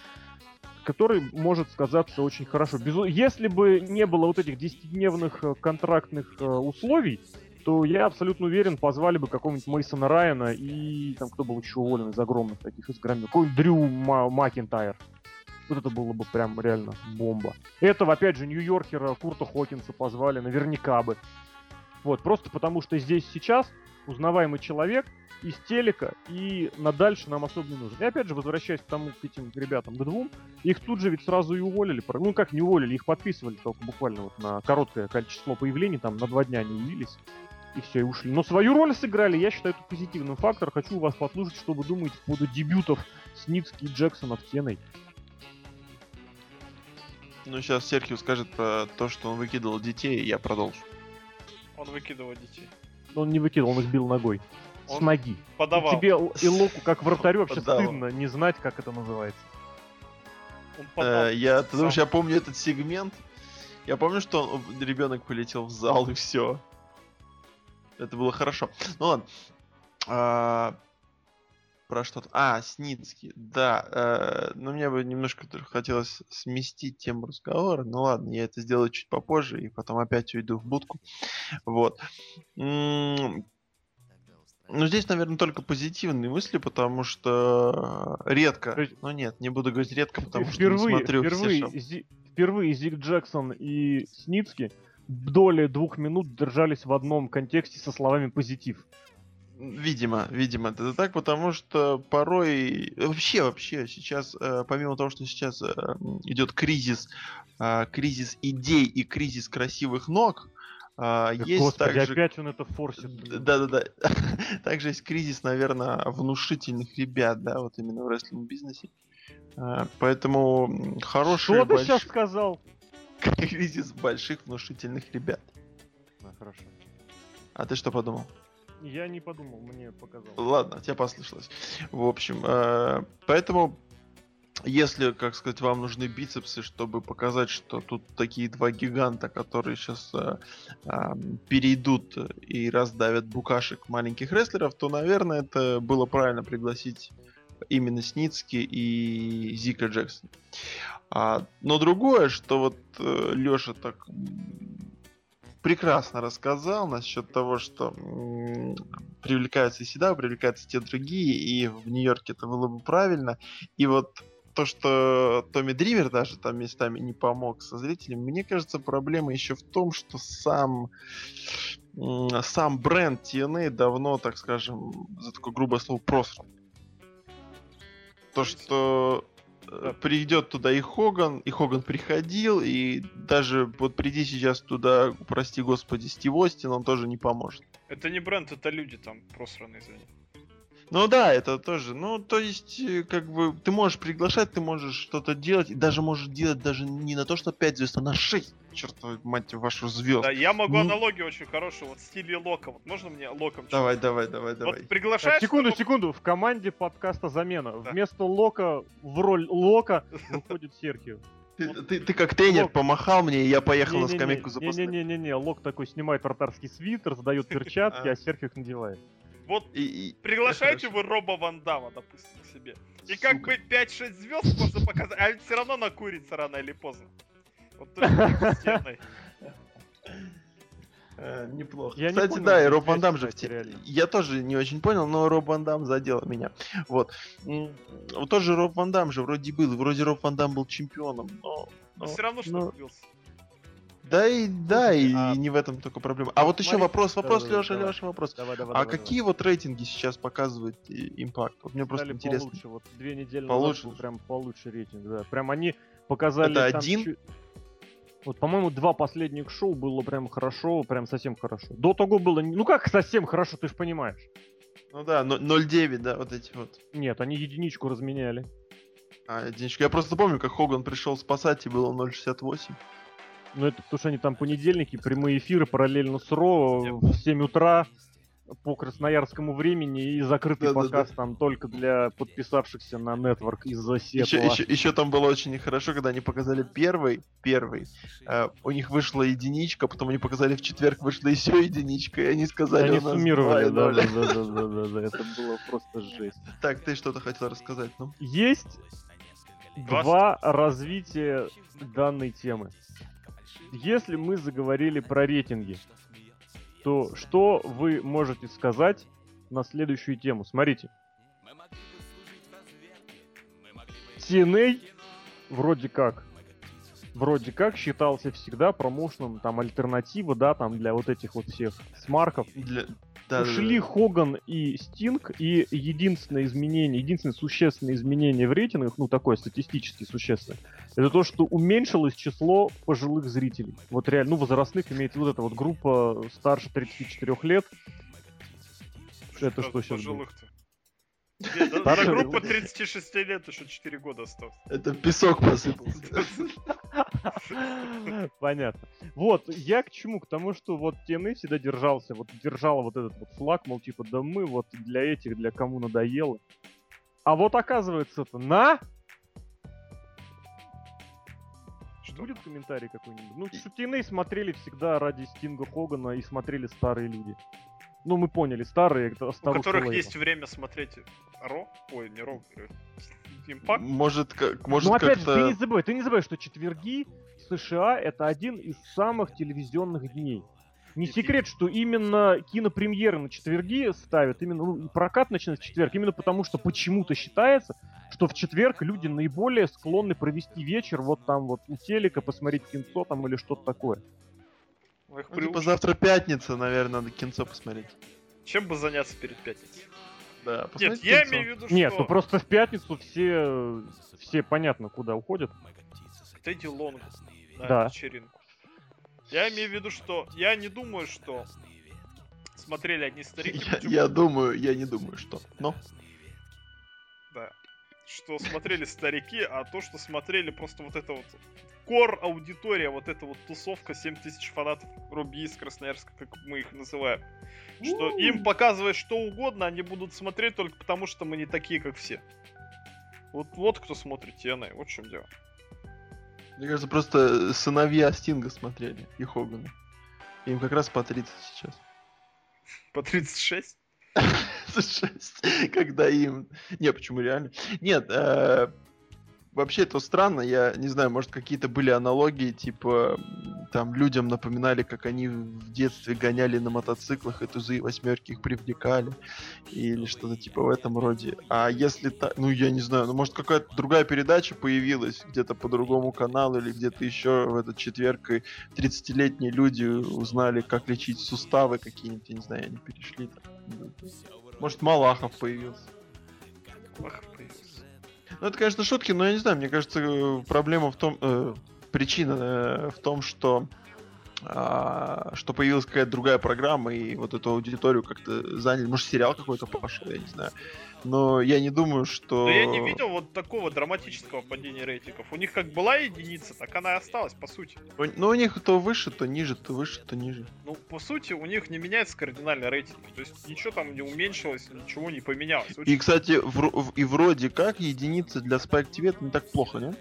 который может сказаться очень хорошо. Безу- Если бы не было вот этих 10-дневных э, контрактных э, условий, то я абсолютно уверен, позвали бы какого-нибудь Мейсона Райана и там кто был еще уволен из огромных таких из громил. Какой-нибудь Дрю Ма- Макинтайр. Вот это было бы прям реально бомба. Этого, опять же, Нью-Йоркера Курта Хокинса позвали, наверняка бы. Вот, просто потому что здесь сейчас узнаваемый человек из телека, и на дальше нам особо не нужен. И опять же, возвращаясь к тому, к этим ребятам, к двум, их тут же ведь сразу и уволили. Ну, как не уволили, их подписывали только буквально вот на короткое количество появлений, там на два дня они явились, и все, и ушли. Но свою роль сыграли, я считаю, это позитивным фактором. Хочу у вас послушать, что вы думаете по поводу дебютов Сницки и Джексона в Теной. Ну, сейчас Серхио скажет про то, что он выкидывал детей, и я продолжу. Он выкидывал детей. Но он не выкидывал, он их бил ногой. С Он ноги. Подавал. Тебе Л- и Локу, как вратарю, вообще Подавал. стыдно не знать, как это называется. Э, я, ты думаешь, сам. я помню этот сегмент? Я помню, что он- ребенок полетел в зал и все. Это было хорошо. Ну ладно. А, про что-то. А, Сницкий, да. э, но мне бы немножко хотелось сместить тему разговора. Ну ладно, я это сделаю чуть попозже и потом опять уйду в будку. Вот. Ну, здесь, наверное, только позитивные мысли, потому что редко. Ну нет, не буду говорить редко, потому что впервые, не смотрю все впервые, шоу. Зи- впервые Зиг Джексон и Сницки доли двух минут держались в одном контексте со словами позитив. Видимо, видимо, это так, потому что порой вообще, вообще сейчас, э, помимо того, что сейчас э, идет кризис, э, кризис идей и кризис красивых ног, э, есть Господи, также опять он это форсит. Да-да-да. *laughs* Также есть кризис, наверное, внушительных ребят, да, вот именно в рестлинг-бизнесе. Поэтому м, хороший Что ты больш- сейчас сказал? *laughs* кризис больших внушительных ребят. А, хорошо. А ты что подумал? Я не подумал, мне показалось. Ладно, тебе послышалось. В общем, э, поэтому, если, как сказать, вам нужны бицепсы, чтобы показать, что тут такие два гиганта, которые сейчас перейдут и раздавят букашек маленьких рестлеров, то, наверное, это было правильно пригласить именно Сницки и Зика Джексон. А, но другое, что вот Леша так прекрасно рассказал насчет того, что м, привлекаются и сюда, привлекаются те другие, и в Нью-Йорке это было бы правильно. И вот то, что Томми Дример даже там местами не помог со зрителями, мне кажется, проблема еще в том, что сам сам бренд TNA давно, так скажем, за такое грубое слово, просран. То, что э, придет туда и Хоган, и Хоган приходил, и даже вот приди сейчас туда, прости господи, Стив Остин, он тоже не поможет. Это не бренд, это люди там просранные них. Ну да, это тоже. Ну, то есть, э, как бы, ты можешь приглашать, ты можешь что-то делать, и даже можешь делать даже не на то, что 5 звезд, а на 6. Черт мать вашу звезд. Да, я могу Ну. аналогию очень хорошую, вот в стиле Лока. Вот можно мне Локом? Давай, давай, давай, давай. Вот приглашаешь... Так, секунду, чтобы- секунду. В команде подкаста замена. Да. Вместо Лока в роль Лока *laughs* выходит Серхио. Ты, ты- ты как тренер Лок. помахал мне, и я поехал на Не-не-не, скамейку запасных. Не-не-не, Лок такой снимает вратарский свитер, задает перчатки, А. а Серхио их надевает. Вот И- и- приглашайте Хорошо. вы Роба Ван Дамма, допустим, к себе. И как Сука. бы 5-6 звезд можно показать, а ведь все равно накурится рано или поздно. Вот *laughs* стеной. Э, Неплохо. Я не Кстати, понял, да, и Роб Ван связь, Дам же в кстати, те- реально. Я тоже не очень понял, но Роб Ван Дам задел меня. Вот. Тоже Роб Ван Дам же вроде был. Вроде Роб Ван Дам был чемпионом, но... Но но- все равно что добился. Да и да, и а- не в этом только проблема. А вот еще Смотри, вопрос, вопрос, да-да-да, Леша, давай. Леша, вопрос. Давай, давай, А давай, какие вот рейтинги сейчас показывает и- импакт? Вот мне просто интересно. получше. Вот две недели Получше? назад был прям получше рейтинг, да. Прям они показали... Это один? чуть- Вот, по-моему, два последних шоу было прям хорошо, прям совсем хорошо. До того было... Ну как совсем хорошо, ты же понимаешь. Ну да, но- 0.9, да, вот эти вот. Нет, они единичку разменяли. А, единичка. Я просто помню, как Хоган пришел спасать, и было 0.68. Ну это потому что они там понедельники, прямые эфиры параллельно с Ро в 7 утра по красноярскому времени и закрытый Да-да-да. показ там только для подписавшихся на нетворк из-за Еще, Сетла. еще, еще там было очень хорошо, когда они показали первый, первый. э, у них вышла единичка, потом они показали в четверг вышла еще единичка, и они сказали, Они суммировали, да, 2,0. да, да, да, да, да, да, это было просто жесть. Так, ты что-то хотел рассказать, ну? Есть два развития данной темы. Если мы заговорили про рейтинги, то что вы можете сказать на следующую тему? Смотрите. TNA вроде как вроде как считался всегда промоушеном, там, альтернатива, да, там, для вот этих вот всех смарков. Для... Да, да, Ушли да. Хоган и Стинг, и единственное изменение, единственное существенное изменение в рейтингах, ну такое статистически существенное, это то, что уменьшилось число пожилых зрителей. Вот реально, ну возрастных имеется вот эта вот группа старше 34 лет. Это что сейчас? Пожилых-то. Нет, да- Старше группа было. 36 лет, еще 4 года осталось. Это песок посыпался. *laughs* Понятно. Вот, я к чему? К тому, что вот TNA всегда держался, вот держала вот этот вот флаг, мол, типа, да мы вот для этих, для кому надоело. А вот оказывается это на... Что? Будет комментарий какой-нибудь? Ну, что TNA смотрели всегда ради Стинга Хогана и смотрели старые люди. Ну, мы поняли, старые, это У которых Лейла. есть время смотреть Ро? Ой, не Ро, э, Импакт? Может, как, может ну, опять же, ты не как-то... забывай, ты не забывай, что четверги в США это один из самых телевизионных дней. Не секрет, что именно кинопремьеры на четверги ставят, именно ну, прокат начинается в четверг, именно потому что почему-то считается, что в четверг люди наиболее склонны провести вечер вот там вот у телека, посмотреть кинцо там или что-то такое. Ну, их Ну, типа завтра пятница, наверное, надо кинцо посмотреть. Чем бы заняться перед пятницей? Да, Нет, посмотреть я кинцо. имею в виду, Нет, что ну просто в пятницу все, все понятно куда уходят. Тедди Лонг на Да. вечеринку. Я имею в виду, что я не думаю, что смотрели одни старики, Я, почему- я думаю, я не думаю, что. Но да, что смотрели старики, а то, что смотрели просто вот это вот кор аудитория, вот эта вот тусовка 7000 фанатов Руби из Красноярска, как мы их называем. Что им показывать что угодно, они будут смотреть только потому, что мы не такие, как все. Вот, вот кто смотрит TNA, вот в чем дело. Мне кажется, просто сыновья Стинга смотрели и Хогана. Им как раз по 30 сейчас. По 36? 36, *laughs* когда им... Не, почему реально? Нет, э, вообще это странно, я не знаю, может какие-то были аналогии, типа там людям напоминали, как они в детстве гоняли на мотоциклах и тузы и восьмерки их привлекали, или что-то типа в этом роде. А если так, ну я не знаю, ну может какая-то другая передача появилась где-то по другому каналу или где-то еще в этот четверг, и 30-летние люди узнали, как лечить суставы какие-нибудь, я не знаю, они перешли там. Может, Малахов появился. Ах, появился. Ну, это, конечно, шутки, но я не знаю, мне кажется, э, проблема в том, э, причина э, в том, что что появилась какая-то другая программа, и вот эту аудиторию как-то заняли. Может, сериал какой-то пошел, я не знаю. Но я не думаю, что... Но я не видел вот такого драматического падения рейтингов. У них как была единица, так она и осталась, по сути. Ну, у них то выше, то ниже, то выше, то ниже. Ну, по сути, у них не меняется кардинально рейтинг. То есть ничего там не уменьшилось, ничего не поменялось. И, Очень- кстати, вро- в- и вроде как единица для Spike TV это не так плохо, не?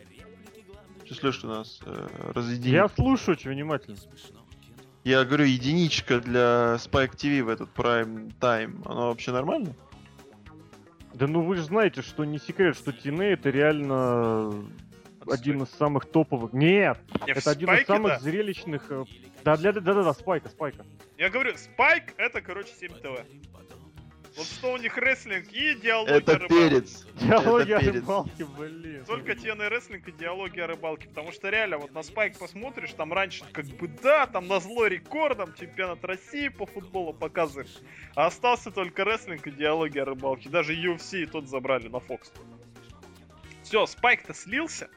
Сейчас Леша нас э, разъединит. Я слушаю очень внимательно. Я говорю, единичка для Spike TV в этот Prime Time, она вообще нормально? Да ну вы же знаете, что не секрет, что TNA это реально один из самых топовых. Нет, Не, в это один из самых да. зрелищных. э, Да, для, да, да, да, спайка, спайка. Я говорю, Спайк это, короче, 7 ТВ. Вот что у них рестлинг и диалоги Это о рыбалке. перец. Диалоги о перец. рыбалке, блин. Только TNA рестлинг и диалоги о рыбалке. Потому что реально, вот на Спайк посмотришь, там раньше как бы да, там на зло рекордом чемпионат России по футболу показывают. А остался только рестлинг и диалоги о рыбалке. Даже UFC и тот забрали на Fox. Все, Спайк-то слился.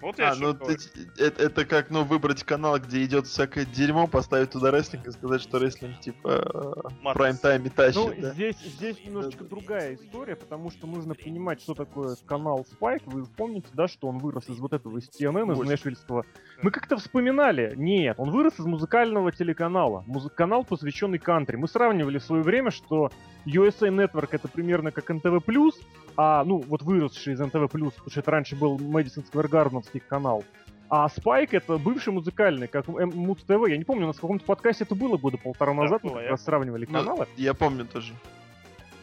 Вот я А, ну ты- это, это как, ну, выбрать канал, где идет всякое дерьмо, поставить туда рестлинг и сказать, что рестлинг типа э, в Матрix. прайм-тайме тащит, Ну, да? здесь, здесь немножечко другая история, потому что нужно понимать, что такое канал Spike. Вы помните, да, что он вырос из вот этого из TNN, из. Нэшвильского. Мы как-то вспоминали. Нет, он вырос из музыкального телеканала. Музы- канал, посвященный кантри. Мы сравнивали в свое время, что USA Network это примерно как NTV+, а, ну, вот выросший из NTV+, потому что это раньше был Мэдисон Сквер Гарденовский канал. А Spike это бывший музыкальный, как Муд ТВ. Я не помню, у нас в каком-то подкасте это было года полтора Да, назад, было, мы как я раз сравнивали Ну, каналы. я помню тоже.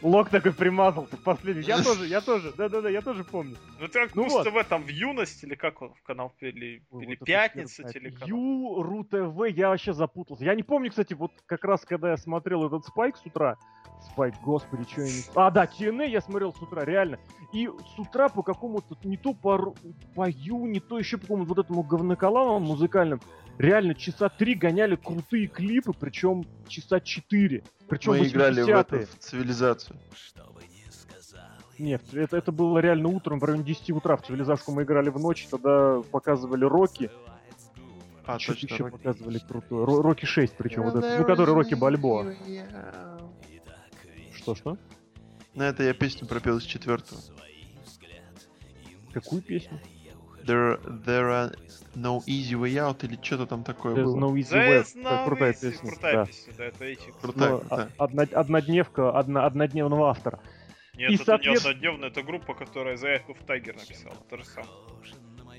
Лок такой примазался в последний. Я *laughs* тоже, я тоже, да-да-да, я тоже помню. Ну ты как ну вот. ТВ там в юность или как он в канал или, Ой, или вот пятница телеканал. Ю, Ру ТВ, я вообще запутался. Я не помню, кстати, вот как раз когда я смотрел этот Спайк с утра. Спайк, господи, что я не... А, да, TNA я смотрел с утра, реально. И с утра по какому-то, не то по, по Ю, не то еще по какому-то вот этому говноколалому музыкальным, реально часа три гоняли крутые клипы, причем часа четыре. Причем Мы играли в эту 80-е. в цивилизацию. Нет, это, это было реально утром, в районе 10 утра в цивилизашку мы играли в ночь, тогда показывали Рокки. А, Что точно. еще Рокки. показывали крутое? Ро- Рокки 6 причем, вот это, ну, который Рокки Бальбоа. Что-что? На это я песню пропел из четвертого. Какую песню? There, there are no easy way out или что-то там такое There's было. no easy way. There's no крутая easy. песня. Крутая да. песня, да, это эти. Крутая, Ну, крутая. а- одна- однодневка, одна, однодневного автора. Нет, И это соответ- не однодневная, это группа, которая Eye of Tiger написала. То же самое.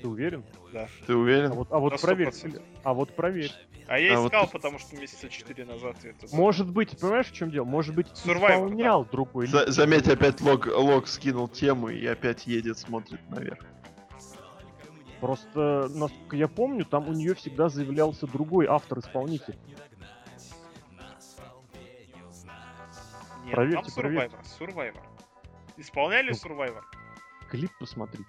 Ты уверен? Да. Ты уверен? А вот, а вот проверь. 100%. А вот проверь. А я А вот искал, ты- потому что месяца 4 назад это... Может быть, понимаешь, в чем дело? Может быть, Survivor, исполнял другой. За- заметь, опять лог, лог скинул тему и опять едет, смотрит наверх. Просто, насколько я помню, там у нее всегда заявлялся другой автор-исполнитель. Нет, проверьте, там Survivor. Survivor. Исполняли Ну. Survivor? Клип посмотри.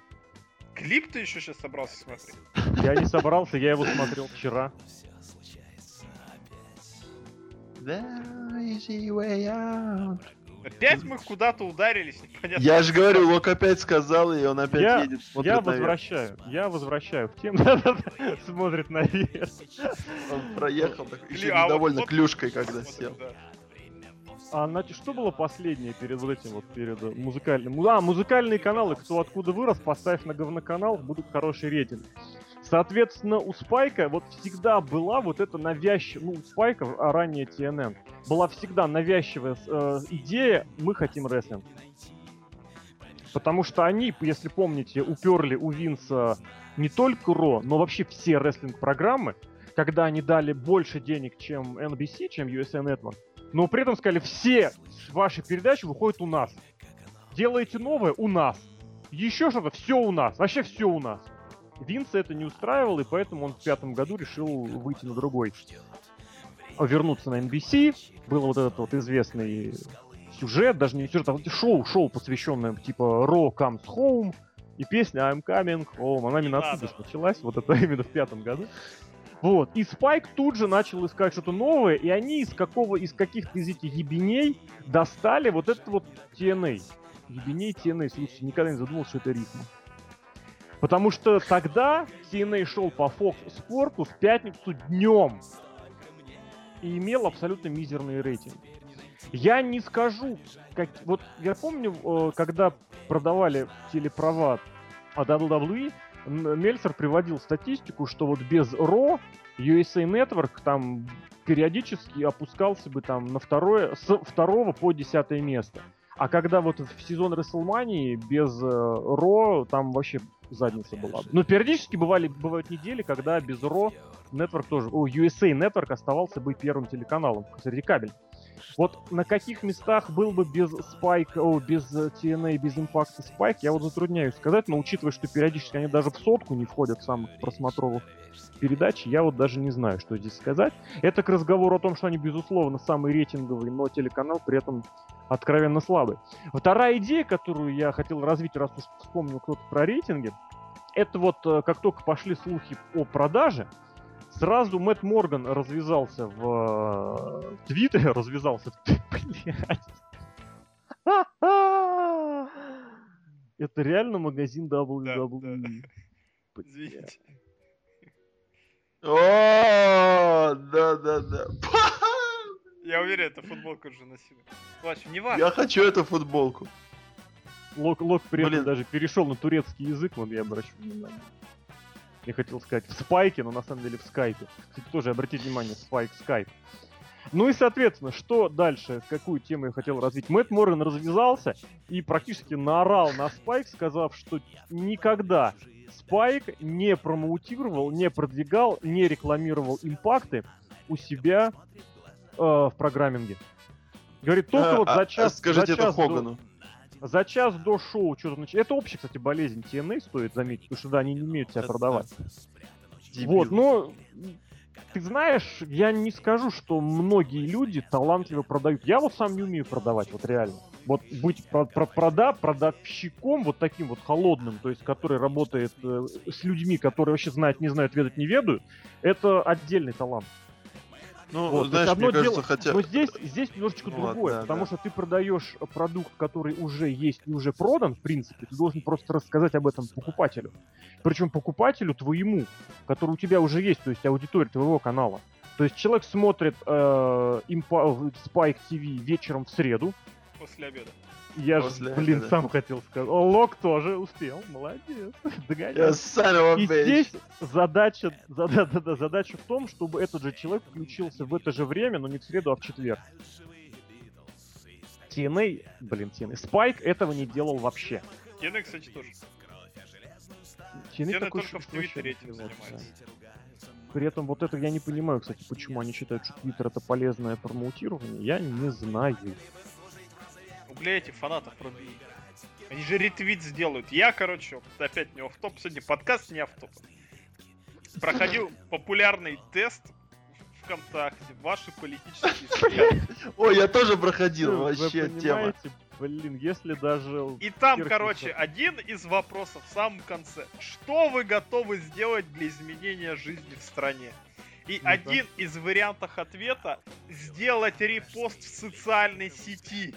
Клип ты еще сейчас собрался смотреть? Я не собрался, я его смотрел вчера. The easy way out. Опять мы куда-то ударились, непонятно. Я же говорю, Лок опять сказал, и он опять Я- едет, смотрит Я наверх. возвращаю, я возвращаю в тему. *laughs* Смотрит наверх. Он проехал, еще а недовольно вот- клюшкой, когда вот, сел. да. А значит, что было последнее перед этим вот, перед музыкальным? А, музыкальные каналы, кто откуда вырос, поставь на говноканал, будут хорошие рейтинги. Соответственно, у Спайка вот всегда была вот эта навязчивая, ну, у Спайка, а ранее TNN, была всегда навязчивая э, идея «мы хотим рестлинг». Потому что они, если помните, уперли у Винса не только Ро, но вообще все рестлинг-программы, когда они дали больше денег, чем NBC, чем USA Network, но при этом сказали, все ваши передачи выходят у нас. Делаете новое у нас. Еще что-то, все у нас. Вообще все у нас. Винса это не устраивало, и поэтому он в пятом году решил выйти на другой. Вернуться на NBC. Был вот этот вот известный сюжет, даже не сюжет, а вот шоу, шоу, посвященное типа Raw Comes Home. И песня I'm Coming Home, она именно надо. началась, вот это *laughs* именно в пятом году. Вот. И Спайк тут же начал искать что-то новое, и они из какого, из каких-то из этих ебеней достали вот этот вот TNA. Ебеней TNA. Слушайте, никогда не задумывался, что это рифма. Потому что тогда TNA шел по Fox Спорту в пятницу днем. И имел абсолютно мизерные рейтинги. Я не скажу, как... Вот я помню, э, когда продавали телеправа от WWE, Мельцер приводил статистику, что вот без Ро USA Network там периодически опускался бы там на второе, с второго по десятое место. А когда вот в сезон Расселмании без э, Ро там вообще задница была. бы. Но периодически бывали, бывают недели, когда без Ро Network тоже, о, USA Network оставался бы первым телеканалом среди кабель. Вот на каких местах был бы без спайка, о, без TNA, без импакта спайк, я вот затрудняюсь сказать, но учитывая, что периодически они даже в сотку не входят самых просмотровых передач, я вот даже не знаю, что здесь сказать. Это к разговору о том, что они, безусловно, самый рейтинговый, но телеканал при этом откровенно слабый. Вторая идея, которую я хотел развить, раз уж вспомнил кто-то про рейтинги, это вот э, как только пошли слухи о продаже, сразу Мэтт Морган развязался в э, Твиттере, *laughs* развязался в *laughs* Блядь. *laughs* Это реально магазин WWE. Извините. О, да, да, да. Я уверен, это футболка уже носила. Ладно, не важно. Я хочу эту футболку. Лок, Лок при этом Блин. даже перешел на турецкий язык, вот я обращу внимание. Я хотел сказать в спайке, но на самом деле в скайпе. Кстати, тоже обратите внимание, спайк, скайп. Ну и, соответственно, что дальше, какую тему я хотел развить? Мэтт Морган развязался и практически наорал на Спайк, сказав, что никогда Спайк не промоутировал, не продвигал, не рекламировал импакты у себя э, в программинге. Говорит, только А, вот а, за час, Скажите за это час до- Хогану. За час до шоу что-то началось. Это общая, кстати, болезнь TNA, стоит заметить, потому что, да, они не умеют себя Это продавать. Дебил. Вот, но ты знаешь, я не скажу, что многие люди талантливо продают. Я вот сам не умею продавать, вот реально. Вот быть про- про- прода, продавщиком вот таким вот холодным, то есть который работает э, с людьми, которые вообще знают, не знают, ведать, не ведают, это отдельный талант. Ну, Вот, знаешь, одно мне кажется, дело- хотя... Но здесь, здесь немножечко Ну ладно, другое, да, потому да. что ты продаешь продукт, который уже есть и уже продан, в принципе, ты должен просто рассказать об этом покупателю. Причем покупателю твоему, который у тебя уже есть, то есть аудитория твоего канала. То есть человек смотрит э, Spike TV вечером в среду. После обеда. Я же, После блин, обеда. сам хотел сказать. О, Лок тоже успел, молодец, *laughs* догонял. И здесь задача, да, да, да, да, задача в том, чтобы этот же человек включился в это же время, но не в среду, а в четверг. TNA, блин, TNA, Spike этого не делал вообще. Тены, кстати, тоже. TNA Тены такой только в Твиттере этим занимается. При этом вот это я не понимаю, кстати, почему они считают, что Твиттер это полезное промоутирование, я не знаю. Ну, бля, этих фанатов продвинуть. Они же ретвит сделают. Я, короче, опять не топ сегодня подкаст не автоп. Проходил популярный тест ВКонтакте. Ваши политические *laughs* взгляды. Ой, я тоже проходил, вообще тема. блин, если даже... И там, короче, один из вопросов в самом конце. Что вы готовы сделать для изменения жизни в стране? И Ну-ка. один из вариантов ответа сделать репост в социальной сети.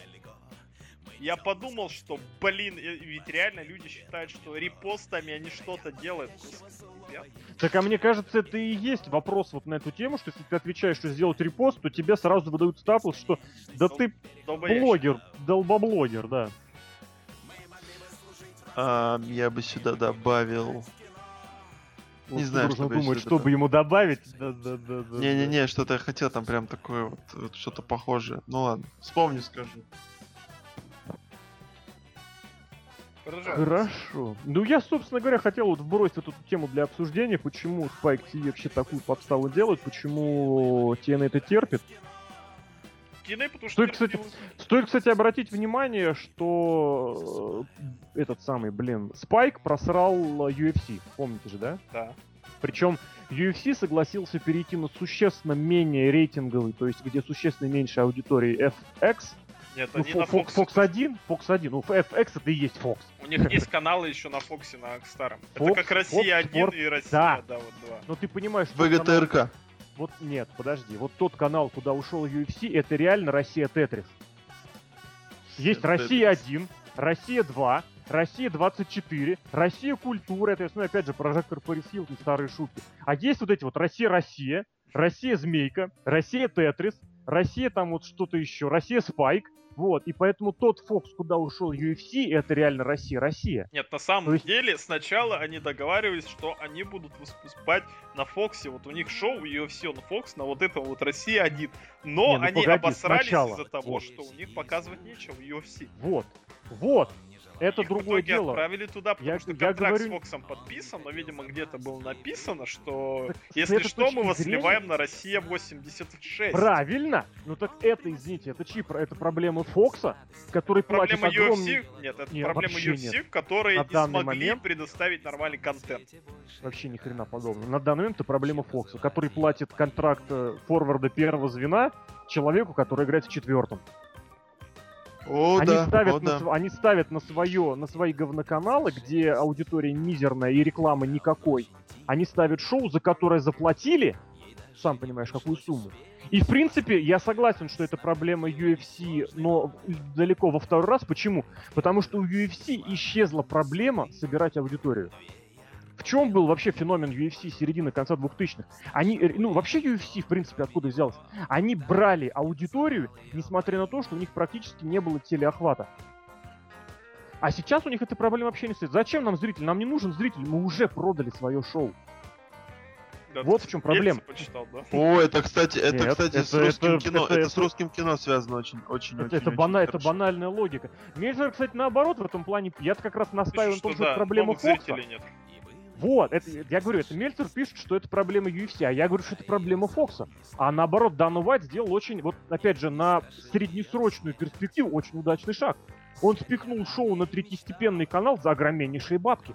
Я подумал, что, блин, э, ведь реально люди считают, что репостами они что-то делают. Ребят. Так, а мне кажется, это и есть вопрос вот на эту тему, что если ты отвечаешь, что сделать репост, то тебе сразу выдают статус, что да Ну, ты блогер, долбоблогер, да. А, я бы сюда добавил... Не Вот знаю, нужно что бы думать, сюда чтобы ему добавить. Да, да, да, да, Не-не-не, что-то я хотел там прям такое вот, вот что-то похожее. Ну ладно, вспомню, скажу. Продолжай. Хорошо. Ну, я, собственно говоря, хотел вот вбросить эту тему для обсуждения, почему Spike TV вообще такую подставу делает, почему TN это терпит. Кино, потому что... кстати, терпил. Стоит, кстати, обратить внимание, что э, этот самый, блин, Спайк просрал э, UFC, помните же, да? Да. Причем UFC согласился перейти на существенно менее рейтинговый, то есть где существенно меньше аудитории FX, Нет, ну, они Фо- на Fox. Fox 1, Fox 1, ну FX это и есть Fox. У них есть каналы еще на Фоксе, на старом. Это Fox, как Россия Fox 1 Sport, и Россия, да. да, вот два. Но ты понимаешь, что канал- ВГТРК. Вот нет, подожди. Вот тот канал, куда ушел UFC, это реально Россия Тетрис. Есть Тетрис. Россия 1, Россия 2, Россия 24, Россия Культура, это, ну, опять же, прожектор Парис Хилтон, старые шутки. А есть вот эти вот Россия-Россия, Россия Змейка, Россия Тетрис, Россия там вот что-то еще, Россия Спайк. Вот, и поэтому тот Фокс, куда ушел UFC, это реально Россия-Россия. Нет, на самом То есть- деле, сначала они договаривались, что они будут выступать на Фоксе. Вот у них шоу UFC на Фокс, на вот этом вот Россия 1. Но Не, ну они погоди, обосрались сначала. из-за того, Вот. что у них показывать нечего UFC. Вот, вот. Это Их в другое итоге дело. отправили туда, потому Я- что я контракт говорю- с Фоксом подписан, но, видимо, где-то было написано, что Так если что, мы вас зрения- сливаем на Россия 86. Правильно! Ну так это, извините, это чьи? Это проблема Фокса, который платит Проблема огромные... UFC, нет, это Не, проблема UFC, которые На не данный смогли момент- предоставить нормальный контент. Вообще ни хрена подобного. На данный момент это проблема Фокса, который платит контракт э, форварда первого звена человеку, который играет в четвертом. О, они, да, ставят о, на, да. они ставят на свое, на свои говноканалы, где аудитория мизерная и рекламы никакой. Они ставят шоу, за которое заплатили, сам понимаешь, какую сумму. И, в принципе, я согласен, что это проблема UFC, но далеко во второй раз. Почему? Потому что у UFC исчезла проблема собирать аудиторию. В чем был вообще феномен UFC середины конца 2000-х? Они, э, ну, вообще UFC, в принципе, откуда взялось? Они брали аудиторию, несмотря на то, что у них практически не было телеохвата. А сейчас у них эта проблема вообще не стоит. Зачем нам зритель? Нам не нужен зритель, мы уже продали свое шоу. Да, Вот в чем проблема. почитал, да? О, это, кстати, это, Нет, кстати, с это- русским это- кино. это- Это, это- с русским кино связано очень, очень, Это, очень. это, очень бана- это банальная логика. Мейджор, кстати, наоборот в этом плане. Я как раз настаиваю на том, что что да, проблема Фокса. нет. Вот, это, я говорю, это Мельцер пишет, что это проблема UFC, а я говорю, что это проблема Фокса. А наоборот, Дана Уайт сделал очень, вот опять же, на среднесрочную перспективу очень удачный шаг. Он спихнул шоу на третьестепенный канал за огромнейшие бабки.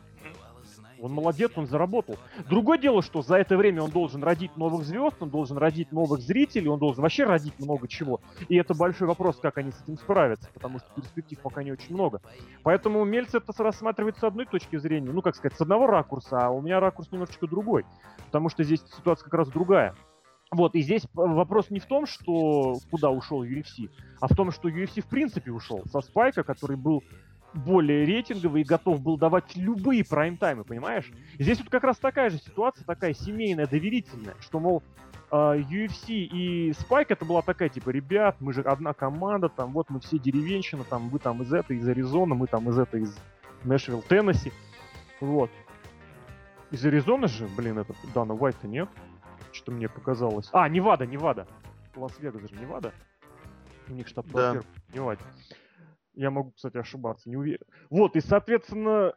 Он молодец, он заработал. Другое дело, что за это время он должен родить новых звезд, он должен родить новых зрителей, он должен вообще родить много чего. И это большой вопрос, как они с этим справятся, потому что перспектив пока не очень много. Поэтому Мельцер это рассматривает с одной точки зрения, ну, как сказать, с одного ракурса, а у меня ракурс немножечко другой. Потому что здесь ситуация как раз другая. Вот, и здесь вопрос не в том, что куда ушел UFC, а в том, что UFC в принципе ушел со Спайка, который был более рейтинговый и готов был давать любые прайм-таймы, понимаешь? Здесь вот как раз такая же ситуация, такая семейная, доверительная, что, мол, а, UFC и Spike это была такая, типа, ребят, мы же одна команда, там, вот мы все деревенщина, там, вы там из этой, из Аризоны, мы там из этой, из Нэшвилл, Теннесси, вот. Из Аризоны же, блин, этот Дана Уайта нет, что мне показалось. А, Невада, Невада. Лас-Вегас же Невада. У них штаб Да. Неваде. Я могу, кстати, ошибаться, не уверен. Вот, и, соответственно,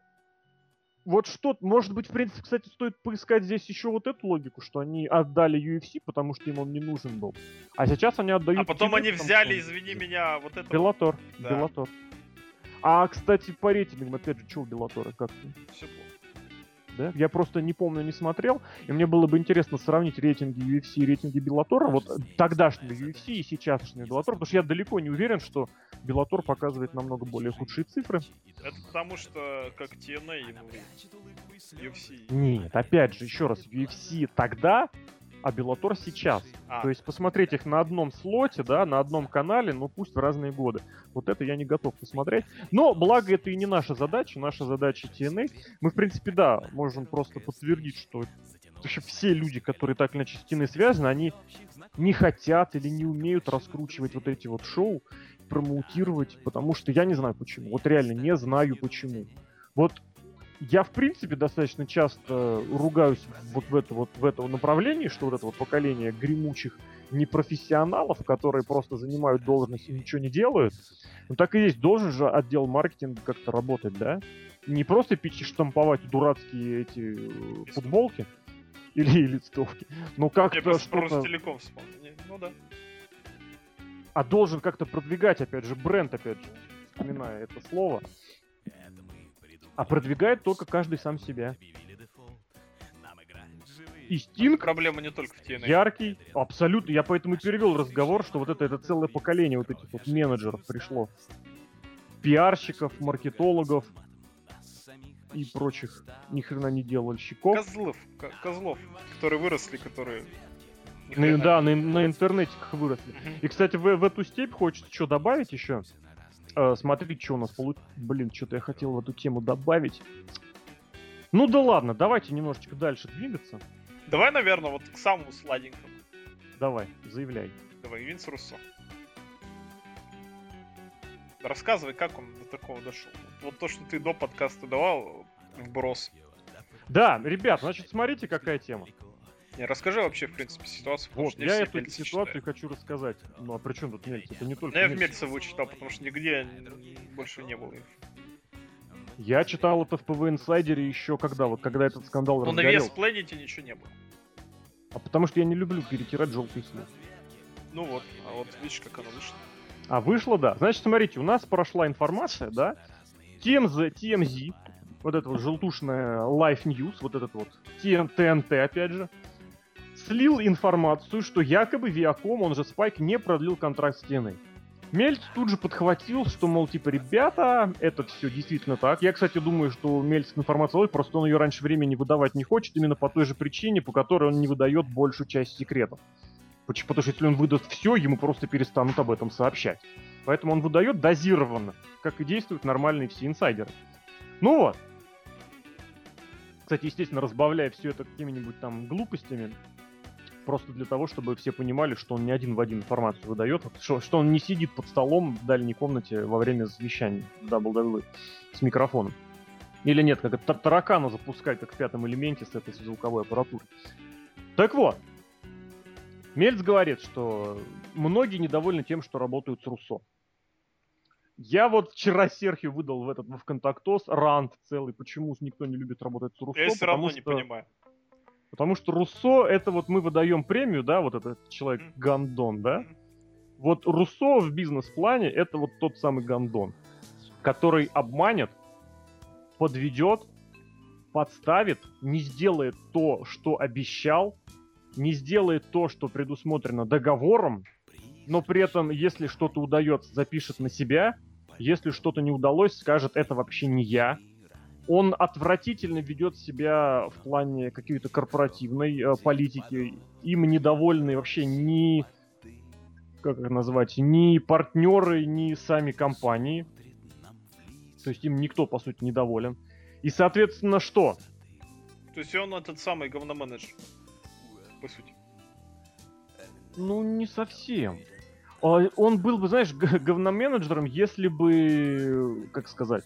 вот что, может быть, в принципе, кстати, стоит поискать здесь еще вот эту логику, что они отдали UFC, потому что им он не нужен был. А сейчас они отдают... А потом они взяли, что- извини меня, вот это Беллатор, Да. Беллатор. А, кстати, по рейтингам, опять же, что у Беллатора, как ты? все плохо. Да? Я просто не помню, не смотрел, и мне было бы интересно сравнить рейтинги UFC и рейтинги Беллатора, вот тогдашнего UFC и сейчасшнего Беллатора, потому что я далеко не уверен, что Беллатор показывает намного более худшие цифры. Это потому что как TNA ему UFC. Нет, опять же, еще раз, UFC тогда, а Беллатор сейчас. А, То есть посмотреть их на одном слоте, да, на одном канале, ну пусть в разные годы. Вот это я не готов посмотреть. Но, благо, это и не наша задача. Наша задача TNA. Мы, в принципе, да, можем просто подтвердить, что вообще все люди, которые так или иначе с TNA связаны, они не хотят или не умеют раскручивать вот эти вот шоу, промоутировать, потому что я не знаю почему. Вот реально не знаю почему. Вот я, в принципе, достаточно часто ругаюсь вот в это вот в этом направлении, что вот это вот поколение гремучих непрофессионалов, которые просто занимают должность и ничего не делают. Ну так и есть, должен же отдел маркетинга как-то работать, да? Не просто пить и штамповать дурацкие эти э, футболки или *laughs* листовки, но я как-то просто про что-то... Ростелеком вспомнил. Ну да. А должен как-то продвигать, опять же, бренд, опять же, вспоминая это слово. А продвигает только каждый сам себя. И Стинг Проблема не только в TNA. яркий, абсолютно. Я поэтому и перевел разговор, что вот это, это целое поколение вот этих вот менеджеров пришло. Пиарщиков, маркетологов и прочих ни хрена не делальщиков. Козлов, ко- козлов, которые выросли, которые... хрена да, на, на интернетиках выросли. И, кстати, в, в эту степь хочется что добавить еще. Э, смотрите, что у нас получилось. Блин, что-то я хотел в эту тему добавить. Ну да ладно, давайте немножечко дальше двигаться. Давай, наверное, вот к самому сладенькому. Давай, заявляй. Давай, Винс Руссо. Рассказывай, как он до такого дошел. Вот то, что ты до подкаста давал вброс. Да, ребят, значит, смотрите, какая тема. Расскажи вообще, в принципе, ситуацию. Вот, я эту Мельца ситуацию читают. хочу рассказать. Ну а при чем тут Мельц? Это не Ну, только я в Мельц. Мельца вычитал, потому что нигде больше не было. Я читал это в PW Insider е еще когда, вот когда этот скандал Но на разгорелся. VS Planet ничего не было. А потому что я не люблю перетирать желтый слой. Ну вот, а вот видишь, как оно вышло. А вышло, да. Значит, смотрите, у нас прошла информация, да? TMZ, TMZ, вот это вот желтушная Life News, вот этот вот TN ТНТ, опять же, слил информацию, что якобы Viacom, он же Spike, не продлил контракт с TNA. Мельц тут же подхватил, что, мол, типа, ребята, это все действительно так. Я, кстати, думаю, что Мельц информация ловит, просто он ее раньше времени выдавать не хочет, именно по той же причине, по которой он не выдает большую часть секретов. Потому что если он выдаст все, ему просто перестанут об этом сообщать. Поэтому он выдает дозированно, как и действуют нормальные все инсайдеры. Ну вот. Кстати, естественно, разбавляя все это какими-нибудь там глупостями, просто для того, чтобы все понимали, что он не один в один информацию выдает, что, что он не сидит под столом в дальней комнате во время совещаний WWE с микрофоном. Или нет, как это таракана запускать, как в пятом элементе с этой звуковой аппаратурой. Так вот, Мельц говорит, что многие недовольны тем, что работают с Руссо. Я вот вчера Серхию выдал в этот в Контактос рант целый, почему никто не любит работать с Руссо. Я все равно потому не что- понимаю. Потому что Руссо, это вот мы выдаем премию, да, вот этот человек. Гандон, да? Вот Руссо в бизнес-плане это вот тот самый Гандон, который обманет, подведет, подставит, не сделает то, что обещал, не сделает то, что предусмотрено договором, но при этом, если что-то удается, запишет на себя, если что-то не удалось, скажет, это вообще не я. Он отвратительно ведет себя в плане какой-то корпоративной э, политики. Им недовольны вообще ни, как это назвать, ни партнеры, ни сами компании. То есть им никто, по сути, недоволен. И, соответственно, что? То есть он этот самый говноменеджер. По сути. Ну, не совсем. А, Он был бы, знаешь, говноменеджером, если бы, как сказать,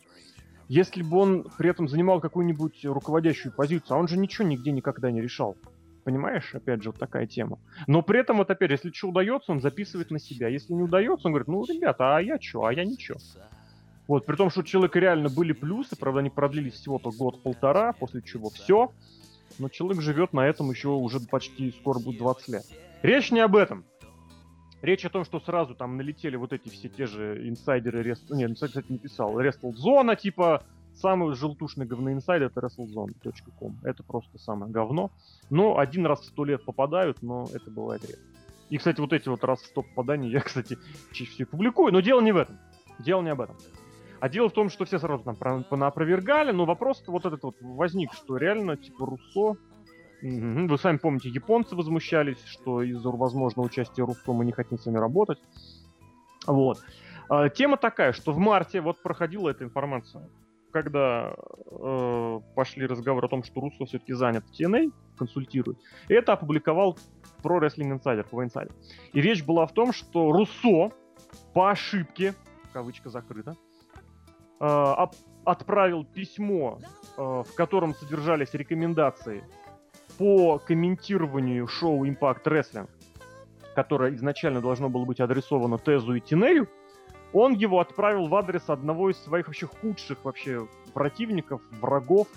если бы он при этом занимал какую-нибудь руководящую позицию, а он же ничего нигде никогда не решал. Понимаешь, опять же, вот такая тема. Но при этом, вот опять, если что удается, он записывает на себя. Если не удается, он говорит, ну, ребята, а я что, а я ничего. Вот, при том, что у человека реально были плюсы, правда, они продлились всего-то год-полтора, после чего все. Но человек живет на этом еще уже почти скоро будет 20 лет. Речь не об этом. Речь о том, что сразу там налетели вот эти все те же инсайдеры Рест... Не, кстати, не писал. WrestleZone, типа, самый желтушный говноинсайдер это WrestleZone.com. Это просто самое говно. Но один раз в сто лет попадают, но это бывает редко. И, кстати, вот эти вот раз в сто попаданий я, *laughs* кстати, чаще всего публикую. Но дело не в этом. Дело не об этом. А дело в том, что все сразу там про- понаопровергали, но вопрос вот этот вот возник, что реально, типа, Руссо Мгм. Вы сами помните, японцы возмущались, что из-за возможного участия Руссо мы не хотим с вами работать. Вот. А, Тема такая, что в марте вот проходила эта информация, когда э, пошли разговоры о том, что Руссо все-таки занят в TNA, консультирует. И это опубликовал про Wrestling Insider, по Insider. И речь была в том, что Руссо по ошибке, кавычка закрыта, э, отправил письмо, э, в котором содержались рекомендации по комментированию шоу Impact Wrestling, которое изначально должно было быть адресовано Тезу и Тинею, он его отправил в адрес одного из своих вообще худших вообще противников, врагов,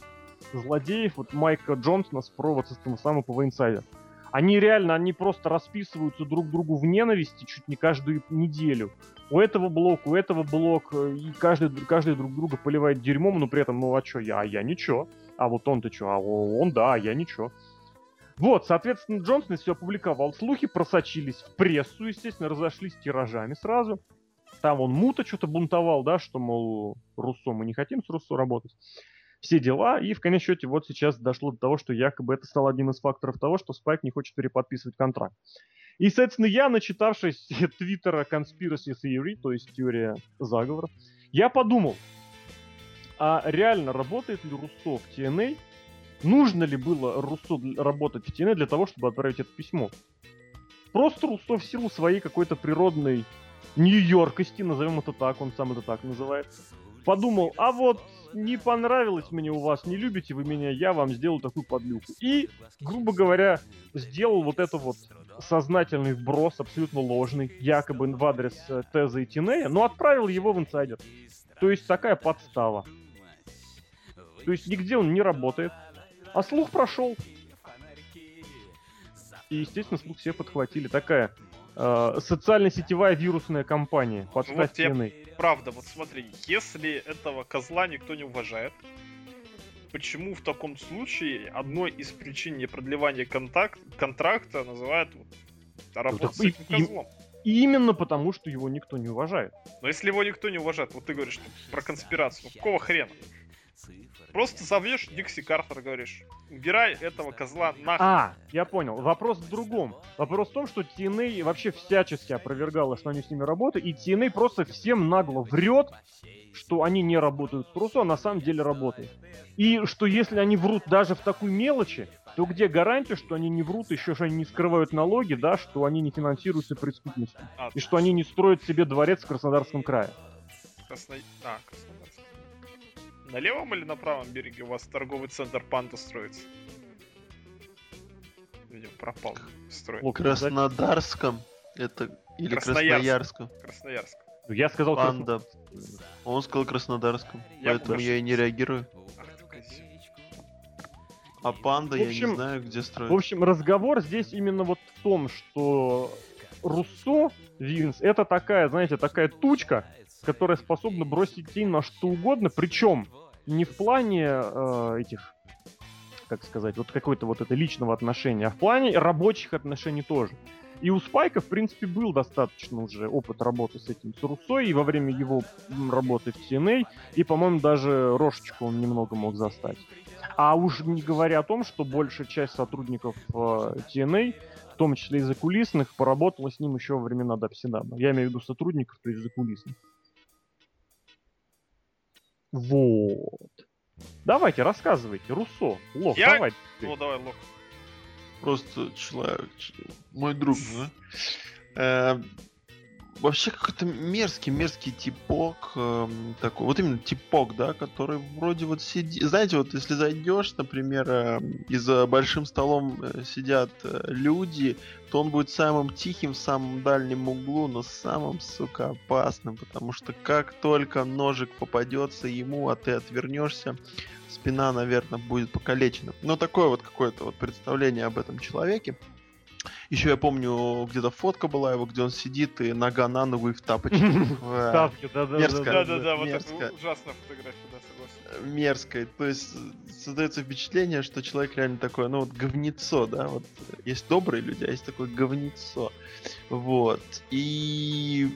злодеев, вот Майка Джонсона с про вот этого самого PW Insider. Они реально, они просто расписываются друг другу в ненависти чуть не каждую неделю. У этого блог, у этого блог, и каждый, каждый друг друга поливает дерьмом, но при этом, ну а чё, я, я ничего. А вот он-то чё, а он, да, я ничего. Вот, соответственно, Джонсон все опубликовал. Слухи просочились в прессу, естественно, разошлись тиражами сразу. Там он мута что-то бунтовал, да, что, мол, Руссо, мы не хотим с Руссо работать. Все дела, и в конечном счете вот сейчас дошло до того, что якобы это стало одним из факторов того, что Спайк не хочет переподписывать контракт. И, соответственно, я, начитавшись *laughs* твиттера Conspiracy Theory, то есть теория заговоров, я подумал, а реально работает ли Руссо в TNA нужно ли было Руссо работать в TNA для того, чтобы отправить это письмо. Просто Руссо в силу своей какой-то природной нью-йоркости, назовем это так, он сам это так называет, подумал, а вот не понравилось мне у вас, не любите вы меня, я вам сделаю такую подлюку. И, грубо говоря, сделал вот это вот сознательный вброс, абсолютно ложный, якобы в адрес э, Теза и Тинея, но отправил его в инсайдер. То есть такая подстава. То есть нигде он не работает. А слух прошел. И, естественно, слух все подхватили. Такая э, социально-сетевая вирусная компания. Подставь Вот тебе- стены. Правда, вот смотри, если этого козла никто не уважает, почему в таком случае одной из причин непродлевания контакт, контракта называют вот, работу так с этим и- козлом? Именно потому, что его никто не уважает. Но если его никто не уважает, вот ты говоришь что про конспирацию, ну какого хрена? Просто зовешь Дикси Картер, говоришь, убирай этого козла нахуй. А, я понял. Вопрос в другом. Вопрос в том, что TNA вообще всячески опровергала, что они с ними работают, и TNA просто всем нагло врет, что они не работают с Руссо, а на самом деле работают. И что если они врут даже в такой мелочи, то где гарантия, что они не врут еще, что они не скрывают налоги, да, что они не финансируются преступностью, А, и что они не строят себе дворец в Краснодарском крае. Красно... А, Краснодарск. На левом или на правом береге у вас торговый центр Панда строится? Видимо, пропал. Строит. Лок, ну, да? Краснодарском это или Красноярск. Красноярском. Красноярск. Я сказал, Панда. Он сказал Краснодарском, Я поэтому я и не реагирую. А панда В я общем- не знаю, где строить. В общем, разговор здесь именно вот в том, что Руссо, Винс, это такая, знаете, такая тучка, которая способна бросить тень на что угодно, причем не в плане э, этих, как сказать, вот какой-то вот это личного отношения, а в плане рабочих отношений тоже. И у Спайка, в принципе, был достаточно уже опыт работы с этим с Руссо, и во время его работы в TNA, и, по-моему, даже Рошечку он немного мог застать. А уж не говоря о том, что большая часть сотрудников э, TNA, в том числе и закулисных, поработала с ним еще во времена Дапсидама. Я имею в виду сотрудников, то есть закулисных. Вот. Давайте, рассказывайте. Руссо, Лох, Я- давай. ты. Ну давай, Лок. Просто человек, мой друг, да? Э, Вообще какой-то мерзкий, мерзкий типок эм, такой, вот именно типок, да, который вроде вот сидит, знаете, вот если зайдешь, например, эм, и за большим столом э, сидят э, люди, то он будет самым тихим в самом дальнем углу, но самым, сука, опасным, потому что как только ножик попадется ему, а ты отвернешься, спина, наверное, будет покалечена. Ну, такое вот какое-то вот представление об этом человеке. Еще я помню, где-то фотка была его, где он сидит и нога на ногу и в тапочках. Э, *laughs* Ставки, да-да-да. мерзко. Да-да-да, вот мерзко. это ужасная фотография, да, согласен. мерзкой. То есть э, создается впечатление, что человек реально такой, ну вот говнецо, да, вот э, есть добрые люди, а есть такое говнецо. Вот. И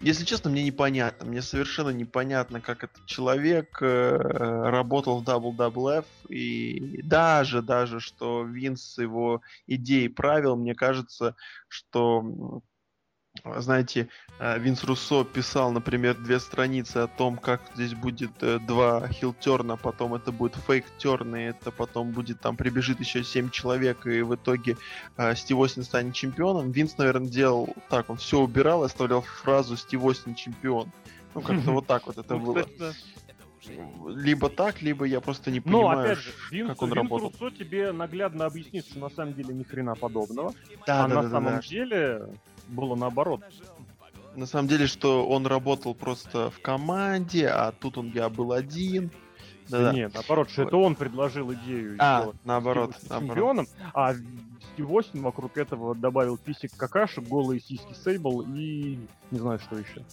если честно, мне непонятно. Мне совершенно непонятно, как этот человек э, работал в WWF. И даже, даже, что Винс его идеи правил, мне кажется, что знаете, э, Винс Руссо писал, например, две страницы о том, как здесь будет э, два хилтерна, потом это будет фейк терн, и это потом будет там прибежит еще семь человек, и в итоге э, Стив Остин станет чемпионом. Винс, наверное, делал так, он все убирал и оставлял фразу Стив Остин чемпион. Ну, как-то вот так вот это *laughs* Ну, было. Либо так, либо я просто не Но, понимаю, опять же, Винс, как он Винс работал. Руссо тебе наглядно объяснит, что на самом деле ни хрена подобного. Да, а да, на да, самом да. деле было наоборот. На самом деле, что он работал просто в команде, а тут он я был один. Да-да. Нет, наоборот, что Вот. это он предложил идею А, сделать наоборот, Стива наоборот. чемпионом, а Стив Остин вокруг этого добавил писек какашек, голые сиськи Сейбл и не знаю, что еще.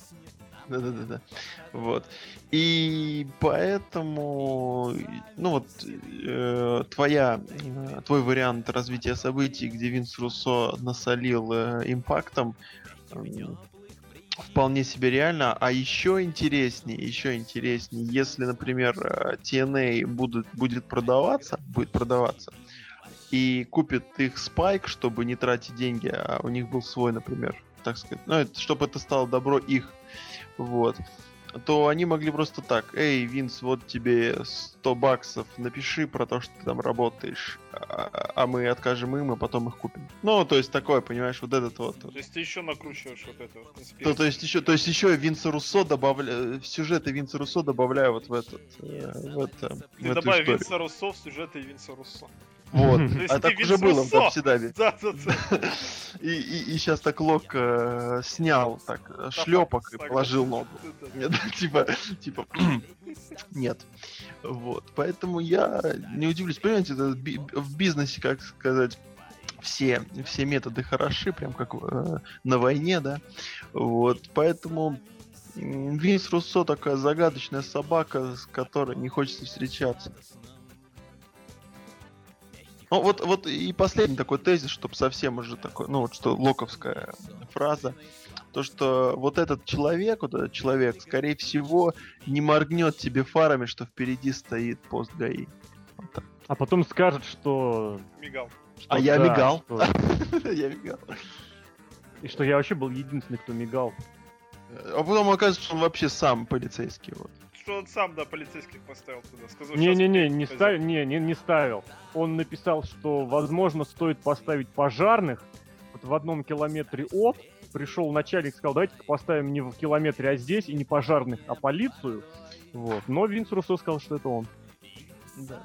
Да-да-да. Вот. И поэтому, ну вот, э, твоя, э, твой вариант развития событий, где Винс Руссо насолил э, импактом, м, вполне себе реально. А еще интереснее, еще интереснее, если, например, э, TNA будут, будет продаваться, будет продаваться, и купит их Спайк, чтобы не тратить деньги, а у них был свой, например, так сказать, ну, это, чтобы это стало добро их, вот, то они могли просто так, эй, Винс, вот тебе 100 баксов, напиши про то, что ты там работаешь, а, а мы откажем им, и потом их купим. Ну, то есть такое, понимаешь, вот этот вот. То есть ты еще накручиваешь вот это вот То, конспирацию. то есть еще, то есть еще Винса Руссо добавляю, в сюжеты Винса Руссо добавляю вот в этот, э, в это, в Ты эту добавь. Винса Руссо в сюжеты Винса Руссо. Вот. А так уже было в. Дабсидабе. Да, да, да. И, и, и сейчас так Лок э, снял так э, шлепок и положил ногу. Нет, типа, типа, *clears throat* нет. Вот, поэтому я не удивлюсь. Понимаете, в бизнесе, как сказать, все, все методы хороши, прям как э, на войне, да. Вот, поэтому Винс Руссо такая загадочная собака, с которой не хочется встречаться. Ну, вот, вот и последний такой тезис, чтобы совсем уже такой, ну, вот что локовская фраза, то, что вот этот человек, вот этот человек, скорее всего, не моргнет тебе фарами, что впереди стоит пост ГАИ. Вот так. А потом скажет, что... Мигал. что А я да, мигал. что- *laughs* Я мигал. И что я вообще был единственный, кто мигал. А потом оказывается, что он вообще сам полицейский. Вот. Что он сам, да, полицейских поставил туда. Сказал, Не-не-не, «Щас не, пойдем». ставил, не, не, не ставил. Он написал, что, возможно, стоит поставить пожарных вот в одном километре от. Пришел начальник, сказал, давайте поставим не в километре, а здесь, и не пожарных, а полицию. Вот. Но Винс Руссо сказал, что это он. Да.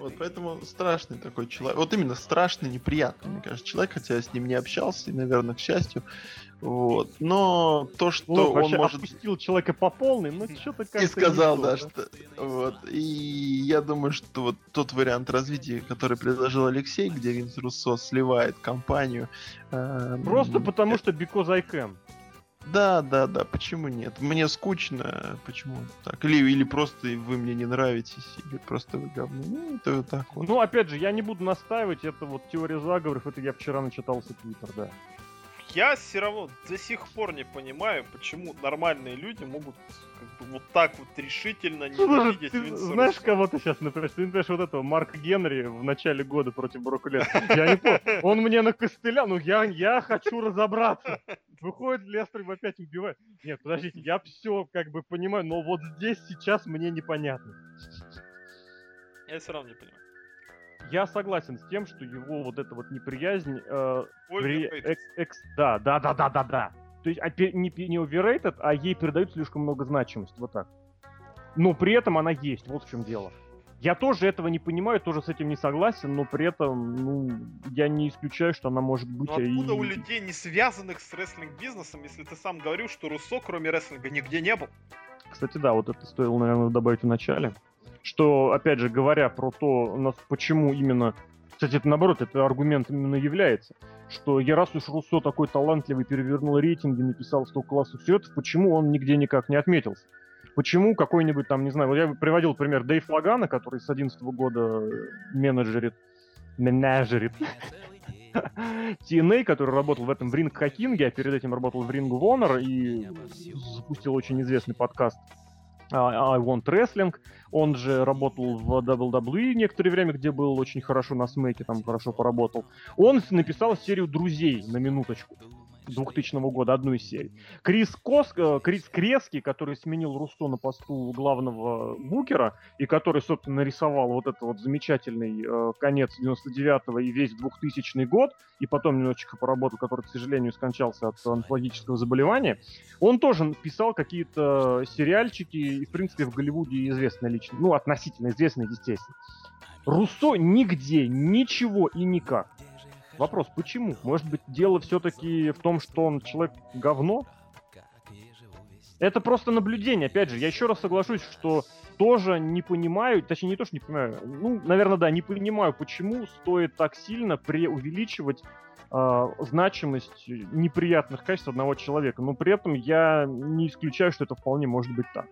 Вот, поэтому страшный такой человек. Вот именно страшный, неприятный, мне кажется, человек, хотя я с ним не общался, и, наверное, к счастью. Вот. Но то, что Лок он вообще может... отпустил человека по полной, но что-то как-то И сказал, не да, то, что... Вот. И я думаю, что вот тот вариант развития, который предложил Алексей, где Винс Руссо сливает компанию... эм, Просто потому что because I can. Да, да, да, почему нет? Мне скучно, почему так? Или, или просто вы мне не нравитесь, или просто вы говно. Ну, это вот так вот. Ну, опять же, я не буду настаивать, это вот теория заговоров, это я вчера начитался Твиттер, да. Я все равно до сих пор не понимаю, почему нормальные люди могут как бы, вот так вот решительно Слушай, ненавидеть ты знаешь, кого ты сейчас например? Ты знаешь вот этого Марка Генри в начале года против Брока Леснера? Я не помню. Он мне накостылял, ну я, я хочу разобраться. Выходит Лестер его опять убивает. Нет, подождите, я все как бы понимаю, но вот здесь сейчас мне непонятно. Я все равно не понимаю. Я согласен с тем, что его вот эта вот неприязнь э, при- экс- экс- да, да, да, да, да, да. То есть опе- не, не overrated, а ей передают слишком много значимости, вот так. Но при этом она есть, вот в чем дело. Я тоже этого не понимаю, тоже с этим не согласен, но при этом, ну, я не исключаю, что она может быть. Но и- откуда у людей, не связанных с рестлинг-бизнесом, если ты сам говорил, что Руссо, кроме рестлинга, нигде не был? Кстати, да, вот это стоило, наверное, добавить в начале. Что, опять же, говоря про то, нас почему именно... Кстати, это наоборот, это аргумент именно является. Что я раз уж Руссо такой талантливый, перевернул рейтинги, написал столько классных сюжетов, почему он нигде никак не отметился? Почему какой-нибудь там, не знаю, вот я приводил пример Дэйв Лагана, который с 11 года менеджерит, менеджерит *laughs* TNA, который работал в этом в Ring Хакинге, а перед этим работал в of Honor и запустил очень известный подкаст а, I Want Wrestling. Он же работал в WWE некоторое время, где был очень хорошо на смеке, там хорошо поработал. Он написал серию «Друзей» на минуточку. 2000 года, одну из серий. Крис, Кос, э, Крис Крески, который сменил Руссо на посту главного букера, и который, собственно, нарисовал вот этот вот замечательный э, конец 99-го и весь 2000 год, и потом немножечко поработал, который, к сожалению, скончался от онкологического заболевания, он тоже писал какие-то сериальчики, и, в принципе, в Голливуде известная личность. Ну, относительно известная, естественно. Руссо нигде, ничего и никак. Вопрос, почему? Может быть, дело все-таки в том, что он человек говно? Это просто наблюдение. Опять же, я еще раз соглашусь, что тоже не понимаю, точнее не то, что не понимаю, ну, наверное, да, не понимаю, почему стоит так сильно преувеличивать э, значимость неприятных качеств одного человека. Но при этом я не исключаю, что это вполне может быть так.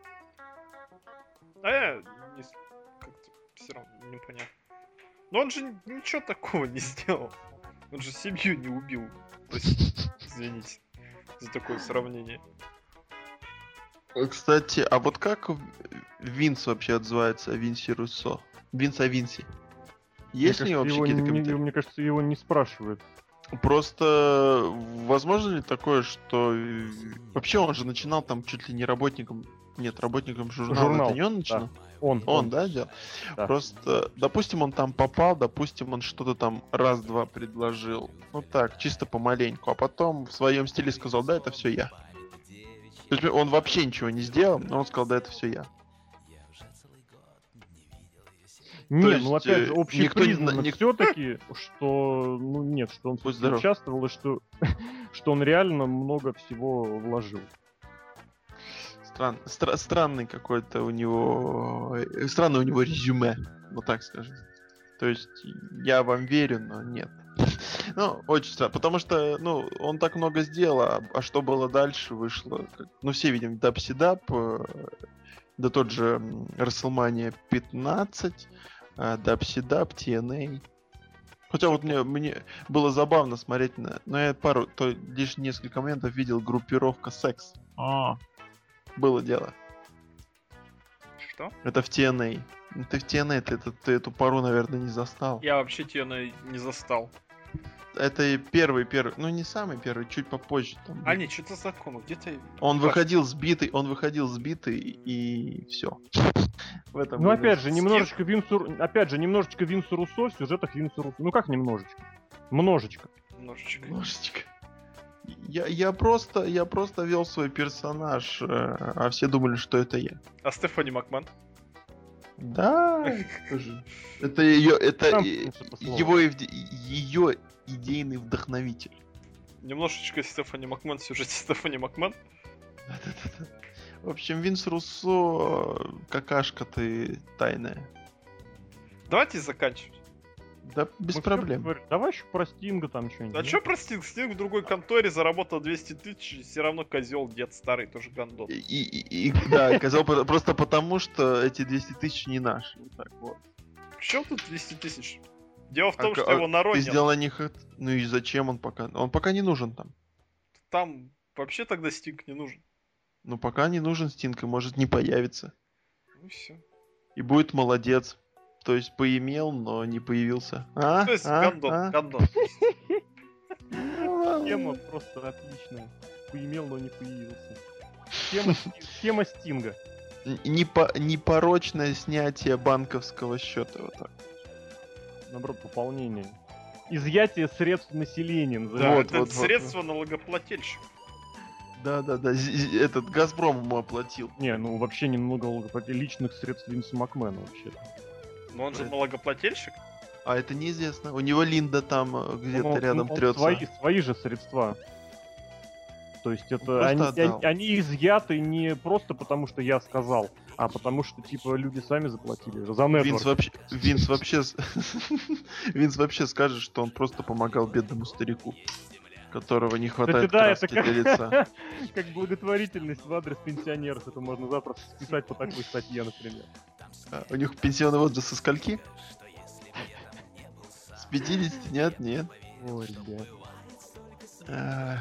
А я не как-то все равно не понятно. Но он же ничего такого не сделал. Он же семью не убил. *laughs* Извините за такое сравнение. Кстати, а вот как Винс вообще отзывается о Винсе Руссо? Винс о Винсе. Есть мне ли кажется, вообще какие-то не- комментарии? Мне кажется, его не спрашивают. Просто возможно ли такое, что э, вообще он же начинал там чуть ли не работником, нет, работником журнала, Журнал, это не он начинал? Он, Он, да, делал? Да. Просто, допустим, он там попал, допустим, он что-то там раз-два предложил. Ну так, чисто помаленьку. А потом в своем стиле сказал, да, это все я. То есть он вообще ничего не сделал, но он сказал, да, это все я. Не, есть, ну опять э, же, никто не- общепризнанно ник- все-таки, что, ну нет, что он Будь здоров. участвовал и что, *laughs* что он реально много всего вложил. Стран, стра- странный какой-то у него... э, Странное у него резюме, вот так скажем. То есть я вам верю, но нет. *laughs* Ну, очень странно, потому что, ну, он так много сделал, а, а что было дальше, вышло... как- Ну, все видим, дабсидап, э, да тот же WrestleMania 15, э, дабсидап, TNA. Хотя вот мне, мне было забавно смотреть на... Но я пару, то лишь несколько моментов видел группировка секс. Было дело. Что? Это в TNA. Ну, Ты в TNA, ты, это- ты эту пару, наверное, не застал. Я вообще на- не застал. Это первый, первый, ну не самый первый, чуть попозже. Там, А, не, что-то знакомо. Где-то... он Паш, выходил сбитый, он выходил сбитый и все. *laughs* В этом Ну опять же, немножечко Винсу, опять же, немножечко Винсу Руссо в сюжетах Винсу Руссо. Ну как немножечко? Множечко. Немножечко. Немножечко. Я, я просто, я просто вел свой персонаж, э, а все думали, что это я. А Стефани Макман? Да, это ее, это его ее идейный вдохновитель. Немножечко Стефани Макман в сюжете *laughs* Стефани Макман. В общем, Винс Руссо, какашка ты тайная. Давайте заканчивать. Да, без Мы всё проблем. говорим. Давай еще про Стинга там что-нибудь. А чё простил? Стинг в другой конторе заработал 200 тысяч, все равно козел, дед старый, тоже гандон. И, и- и- да, по- просто потому, что эти 200 тысяч не наши. Вот так вот. В чем тут 200 тысяч? Дело в А том, что а его Ты народ сделал на них Ну и зачем он пока? Он пока не нужен там. Там вообще тогда Стинг не нужен. Ну пока не нужен Стинг и может не появиться. Ну все. И будет молодец. То есть поимел, но не появился. А? То есть А? гандон, А? гандон. Тема просто отличная. Поимел, но не появился. Тема, тема Стинга. Непо- непорочное снятие банковского счета. Вот так. Наоборот, пополнение. Изъятие средств населения. Да. Вот, это вот, вот. средства налогоплательщика. Да, да, да. зи- Этот Газпром ему оплатил. Не, ну вообще немного логопати- личных средств Винса Макмена вообще. Но он же Это- налогоплательщик. А это неизвестно. У него Линда там э, где-то Ну, рядом ну, он трется. Свои, свои же средства. То есть это просто они, отдал. они- они изъяты не просто потому, что я сказал, а потому что типа люди сами заплатили за Винс нетворк. вообще, Винс вообще, *laughs* Винс вообще скажет, что он просто помогал бедному старику, которого не хватает да, это краски как- для лица. *laughs* Как благотворительность в адрес пенсионеров. Это можно запросто списать по такой статье, например. А, У них пенсионный возраст со скольки? С 50? Нет, нет. Ой, ребят. А,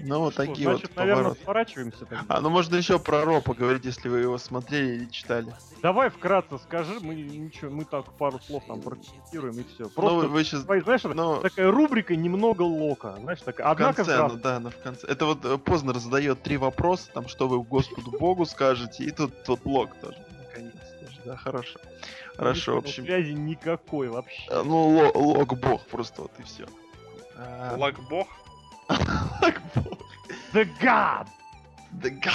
Ну, вот такие значит, вот наверное, повороты. сворачиваемся тогда. А, ну можно еще про Ро поговорить, если вы его смотрели или читали. Давай вкратце скажи, мы ничего, мы так пару слов там прокомментируем и все. Ну, Просто вы, вы сейчас... Знаешь, Ну, такая рубрика немного лока. Знаешь, такая. в Однако конце, здравствуй. ну да, ну в конце. Это вот э, Познер задает три вопроса, там, что вы Господу Богу скажете, и тут тоже, наконец тоже, да, хорошо. Хорошо, в общем. Связи никакой вообще. э, Ну, ло- лог Бог просто вот и все. Лагбог. *laughs* Лог Бог. The God! Да га!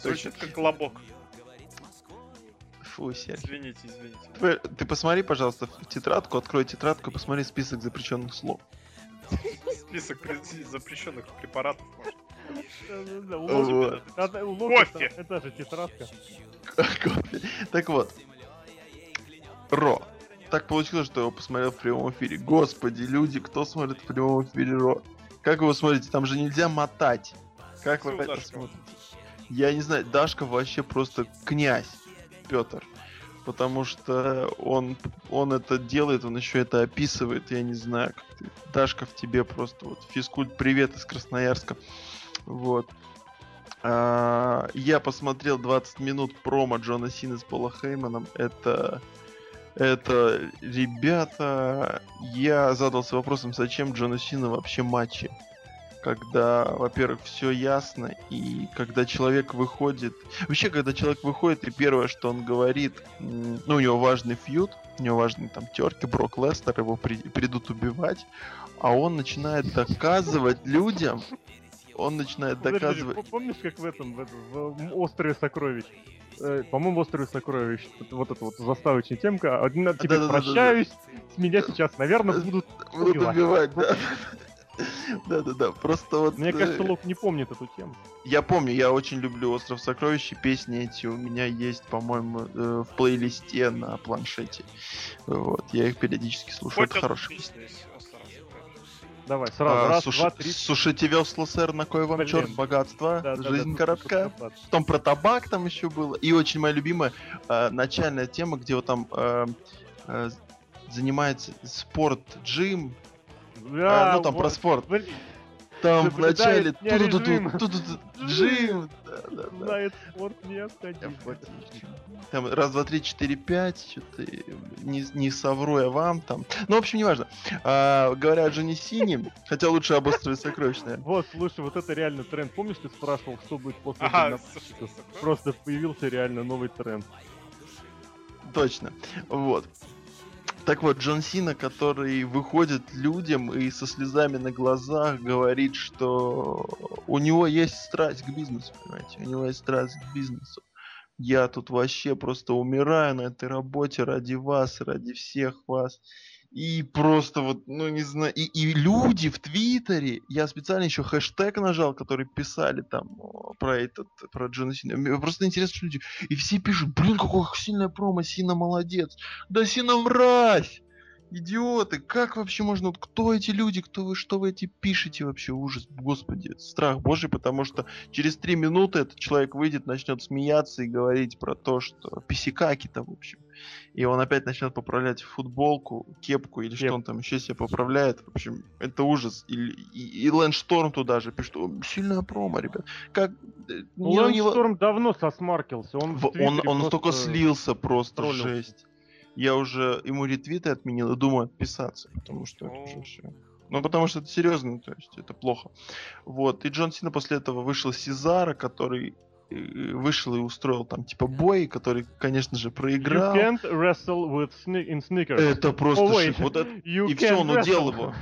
Звучит как лобок. Фу, Серь. Извините, извините. Ты, ты посмотри, пожалуйста, в тетрадку, открой тетрадку, посмотри список запрещенных слов. Список запрещенных препаратов. может. Кофе. это- же тетрадка. *laughs* Так вот. Ро. Так получилось, что я его посмотрел в прямом эфире. Господи, люди, кто смотрит в прямом эфире Ро? Как вы его смотрите? Там же нельзя мотать. Как вы это смотрите? Я не знаю, Дашка вообще просто князь, Петр. Потому что он, он это делает, он еще это описывает, я не знаю, как ты. Дашка в тебе просто вот физкульт привет из Красноярска. Вот. А, я посмотрел 20 минут промо Джона Сина с Пола Хейманом. Это... Это, ребята, я задался вопросом, зачем Джона Сина вообще матчи? Когда, во-первых, все ясно, и когда человек выходит... Вообще, когда человек выходит, и первое, что он говорит, ну, у него важный фьюд, у него важные там терки, Брок Лестер, его при- придут убивать, а он начинает доказывать людям, он начинает доказывать... Помнишь, как в этом, в, этом, в «Острове сокровищ»? Э, По-моему, «Острове сокровищ». Вот- эта вот заставочная темка. Один на тебе Да-да-да-да-да. прощаюсь, с меня сейчас, наверное, будут... Будут убивать. убивать, да. *laughs* Да-да-да, просто вот... Мне кажется, э, Лук не помнит эту тему. Я помню, я очень люблю «Остров сокровищ», и песни эти у меня есть, по-моему, э, в плейлисте на планшете. Вот, я их периодически слушаю, это одну хорошая Давай, сразу. Раз, суши- два, три. Сушите весла, сэр, на кой вам Блин. черт богатства, Да, да, да, жизнь тут коротка. Потом про табак там еще было. И очень моя любимая э, начальная тема, где вот там э, э, занимается спорт, джим. Да, э, ну там про вот, спорт. блин, Там в Соблюдает начале меня ту-ду-ду-ду, режим. ту-ду-ду, джим. Да, да, да. Знает спорт необходим. Там раз, два, три, четыре, пять, что-то не, не совру я вам там. Ну, в общем, неважно. А, говоря о Джонни Сине, *laughs* хотя лучше об острове сокровищ, наверное. Вот, слушай, вот это реально тренд. Помнишь, ты спрашивал, что будет после. Просто появился реально новый тренд. Точно. Вот. Так вот, Джон Сина, который выходит людям и со слезами на глазах говорит, что у него есть страсть к бизнесу, понимаете? У него есть страсть к бизнесу. Я тут вообще просто умираю на этой работе ради вас, ради всех вас. И просто вот, ну не знаю, и, и люди в Твиттере, я специально еще хэштег нажал, который писали там про этот, про Джона Сина. Просто интересно, что люди, и все пишут, блин, какое сильное промо, Сина молодец. Да Сина мразь! Идиоты, как вообще можно, кто эти люди, кто вы, что вы эти пишете вообще, ужас, господи, страх божий, потому что через три минуты этот человек выйдет, начнет смеяться и говорить про то, что писикаки-то, в общем. И он опять начнет поправлять футболку, кепку или что он там еще себе поправляет. В общем, это ужас. И, и, и Лэнс Шторм туда же пишет, «О, сильная промо, ребят. Как... э, Ну, не- Лэнс не- Шторм давно сосмаркился. Он, в он, он настолько просто слился, просто троллил. жесть. Я уже ему ретвиты отменил и думаю отписаться, потому что это уже все. Ну, потому что это серьезно, то есть это плохо. Вот. И Джон Сина после этого вышел Сезара, который э, вышел и устроил там типа бой, который, конечно же, You проиграл. can't wrestle with sne- in sneakers. Это просто Oh, шик. Вот это- You и can он wrestle. его.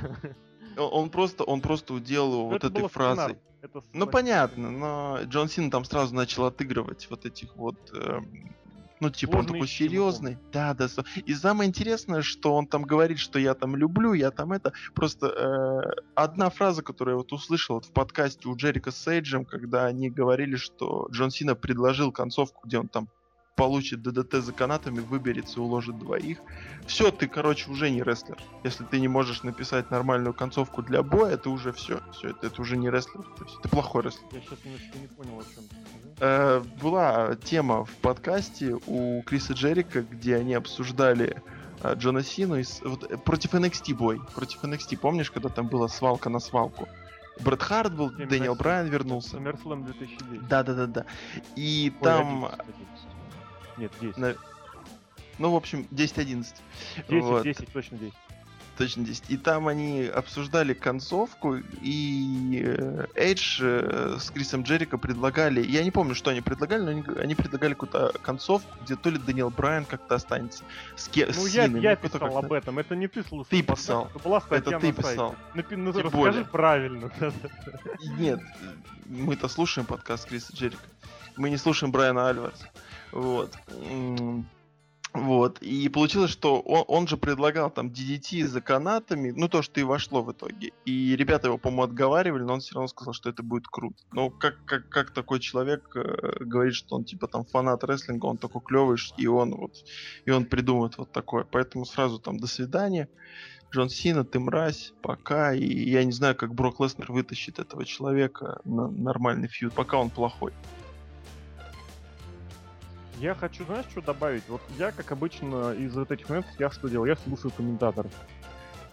он- просто, он просто уделал его вот это этой фразой. Это Ну понятно, но Джон Сина там сразу начал отыгрывать вот этих вот, эм, ну типа он Сложные такой серьезный, да, да. И самое интересное, что он там говорит, что я там люблю, я там это. Просто э, одна фраза, которую я вот услышал вот в подкасте у Джерика с Сейджем, когда они говорили, что Джон Сина предложил концовку, где он там получит ДДТ за канатами, выберется и уложит двоих. Все, ты, короче, уже не рестлер. Если ты не можешь написать нормальную концовку для боя, это уже все. Все, это, это уже не рестлер. Ты плохой рестлер. Я сейчас немножко не понял, о чем. Э, была тема в подкасте у Криса Джерика, где они обсуждали э, Джона Сину и с- вот, э, против NXT бой. Против NXT, помнишь, когда там была свалка на свалку? Брэд Харт был, Дэниел Брайан вернулся. SummerSlam 2010. Да, да, да, да. И Ой, там, 11, 11. Нет, 10. на- ну, в общем, 10-11. 10, Вот. 10, точно 10. Точно 10. И там они обсуждали концовку, и э, Эйдж э, с Крисом Джерика предлагали, я не помню, что они предлагали, но они, они предлагали какую-то концовку, где то ли Даниэл Брайан как-то останется с, ке- с Ну, я, Синой, я ну, писал об этом, это не ты слушал. Ты писал. Это была статья Это ты на писал. Напи- ну, Тем расскажи более. правильно. Нет, мы-то слушаем подкаст Криса Джерика. Мы не слушаем Брайана Альварса. Вот. Вот. И получилось, что он, он же предлагал там DDT за канатами, ну то, что и вошло в итоге. И ребята его, по-моему, отговаривали, но он все равно сказал, что это будет круто. Ну, как, как, как такой человек э, говорит, что он типа там фанат рестлинга, он такой клевый, и он вот, и он придумает вот такое. Поэтому сразу там до свидания. Джон Сина, ты мразь, пока. И я не знаю, как Брок Леснер вытащит этого человека на нормальный фьюд, пока он плохой. Я хочу, знаешь, что добавить? Вот я, как обычно, из вот этих моментов, я что делал? Я слушаю комментаторов.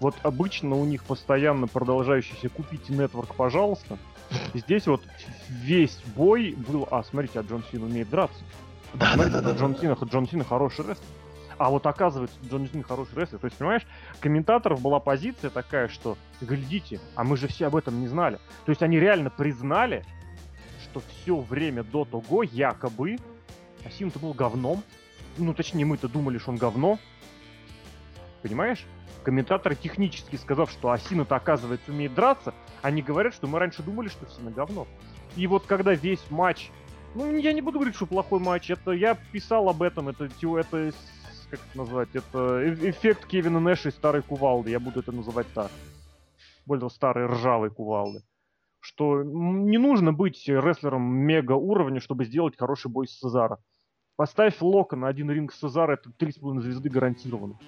Вот обычно у них постоянно продолжающийся «Купите нетворк, пожалуйста». Здесь вот весь бой был... А, смотрите, а Джон Син умеет драться. Да, Смотрите, а Джон Сина, Джон Сина хороший рестлер. А вот оказывается, Джон Сина хороший рестлер. То есть, понимаешь, комментаторов была позиция такая, что глядите, а мы же все об этом не знали. То есть они реально признали, что все время до того якобы Асим-то был говном. Ну, точнее, мы-то думали, что он говно. Понимаешь? комментаторы технически сказав, что Асина-то оказывается умеет драться, они говорят, что мы раньше думали, что все на говно. И вот когда весь матч, ну я не буду говорить, что плохой матч, это я писал об этом, это, это как это назвать, это эффект Кевина Нэша и старой кувалды, я буду это называть так. Более старой ржавой кувалды. Что не нужно быть рестлером мега уровня, чтобы сделать хороший бой с Цезаро. Поставь Лока на один ринг с Цезаро, это 3,5 звезды гарантированно.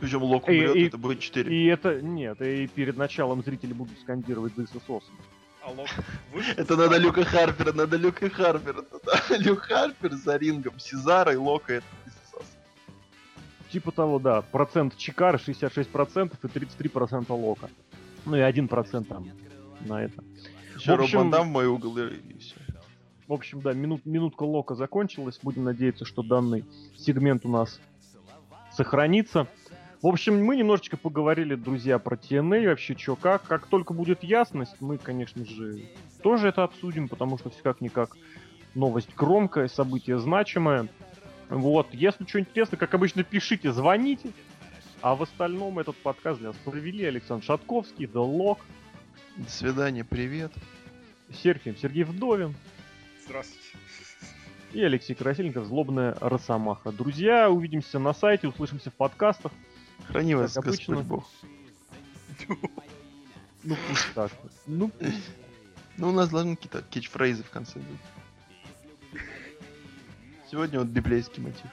Причем Лок умрет, и, это будет 4. И это, нет, и перед началом зрители будут скандировать This is awesome. А Лок Это надо Люка Харпера, надо Люка Харпера. *laughs* Люк Харпер за рингом, Сезара и Лока это Типа того, да. Процент Чикара 66% и 33% Лока. Ну и 1% там на это. Еще в общем, в мой угол и все. В общем, да, минут, минутка Лока закончилась. Будем надеяться, что данный сегмент у нас сохранится. В общем, мы немножечко поговорили, друзья, про TNA, вообще что как. Как только будет ясность, мы, конечно же, тоже это обсудим, потому что все как-никак новость громкая, событие значимое. Вот, если что интересно, как обычно, пишите, звоните. А в остальном этот подкаст для вас провели Александр Шатковский, The Lock. До свидания, привет. Серхием Сергей Вдовин. Здравствуйте. И Алексей Красильников, Злобная Росомаха. Друзья, увидимся на сайте, услышимся в подкастах. Храни вас, как Господь обычно. Бог. Ну пусть так. Ну Ну у нас должны какие-то кетчфрейзы в конце быть. Сегодня вот библейский мотив.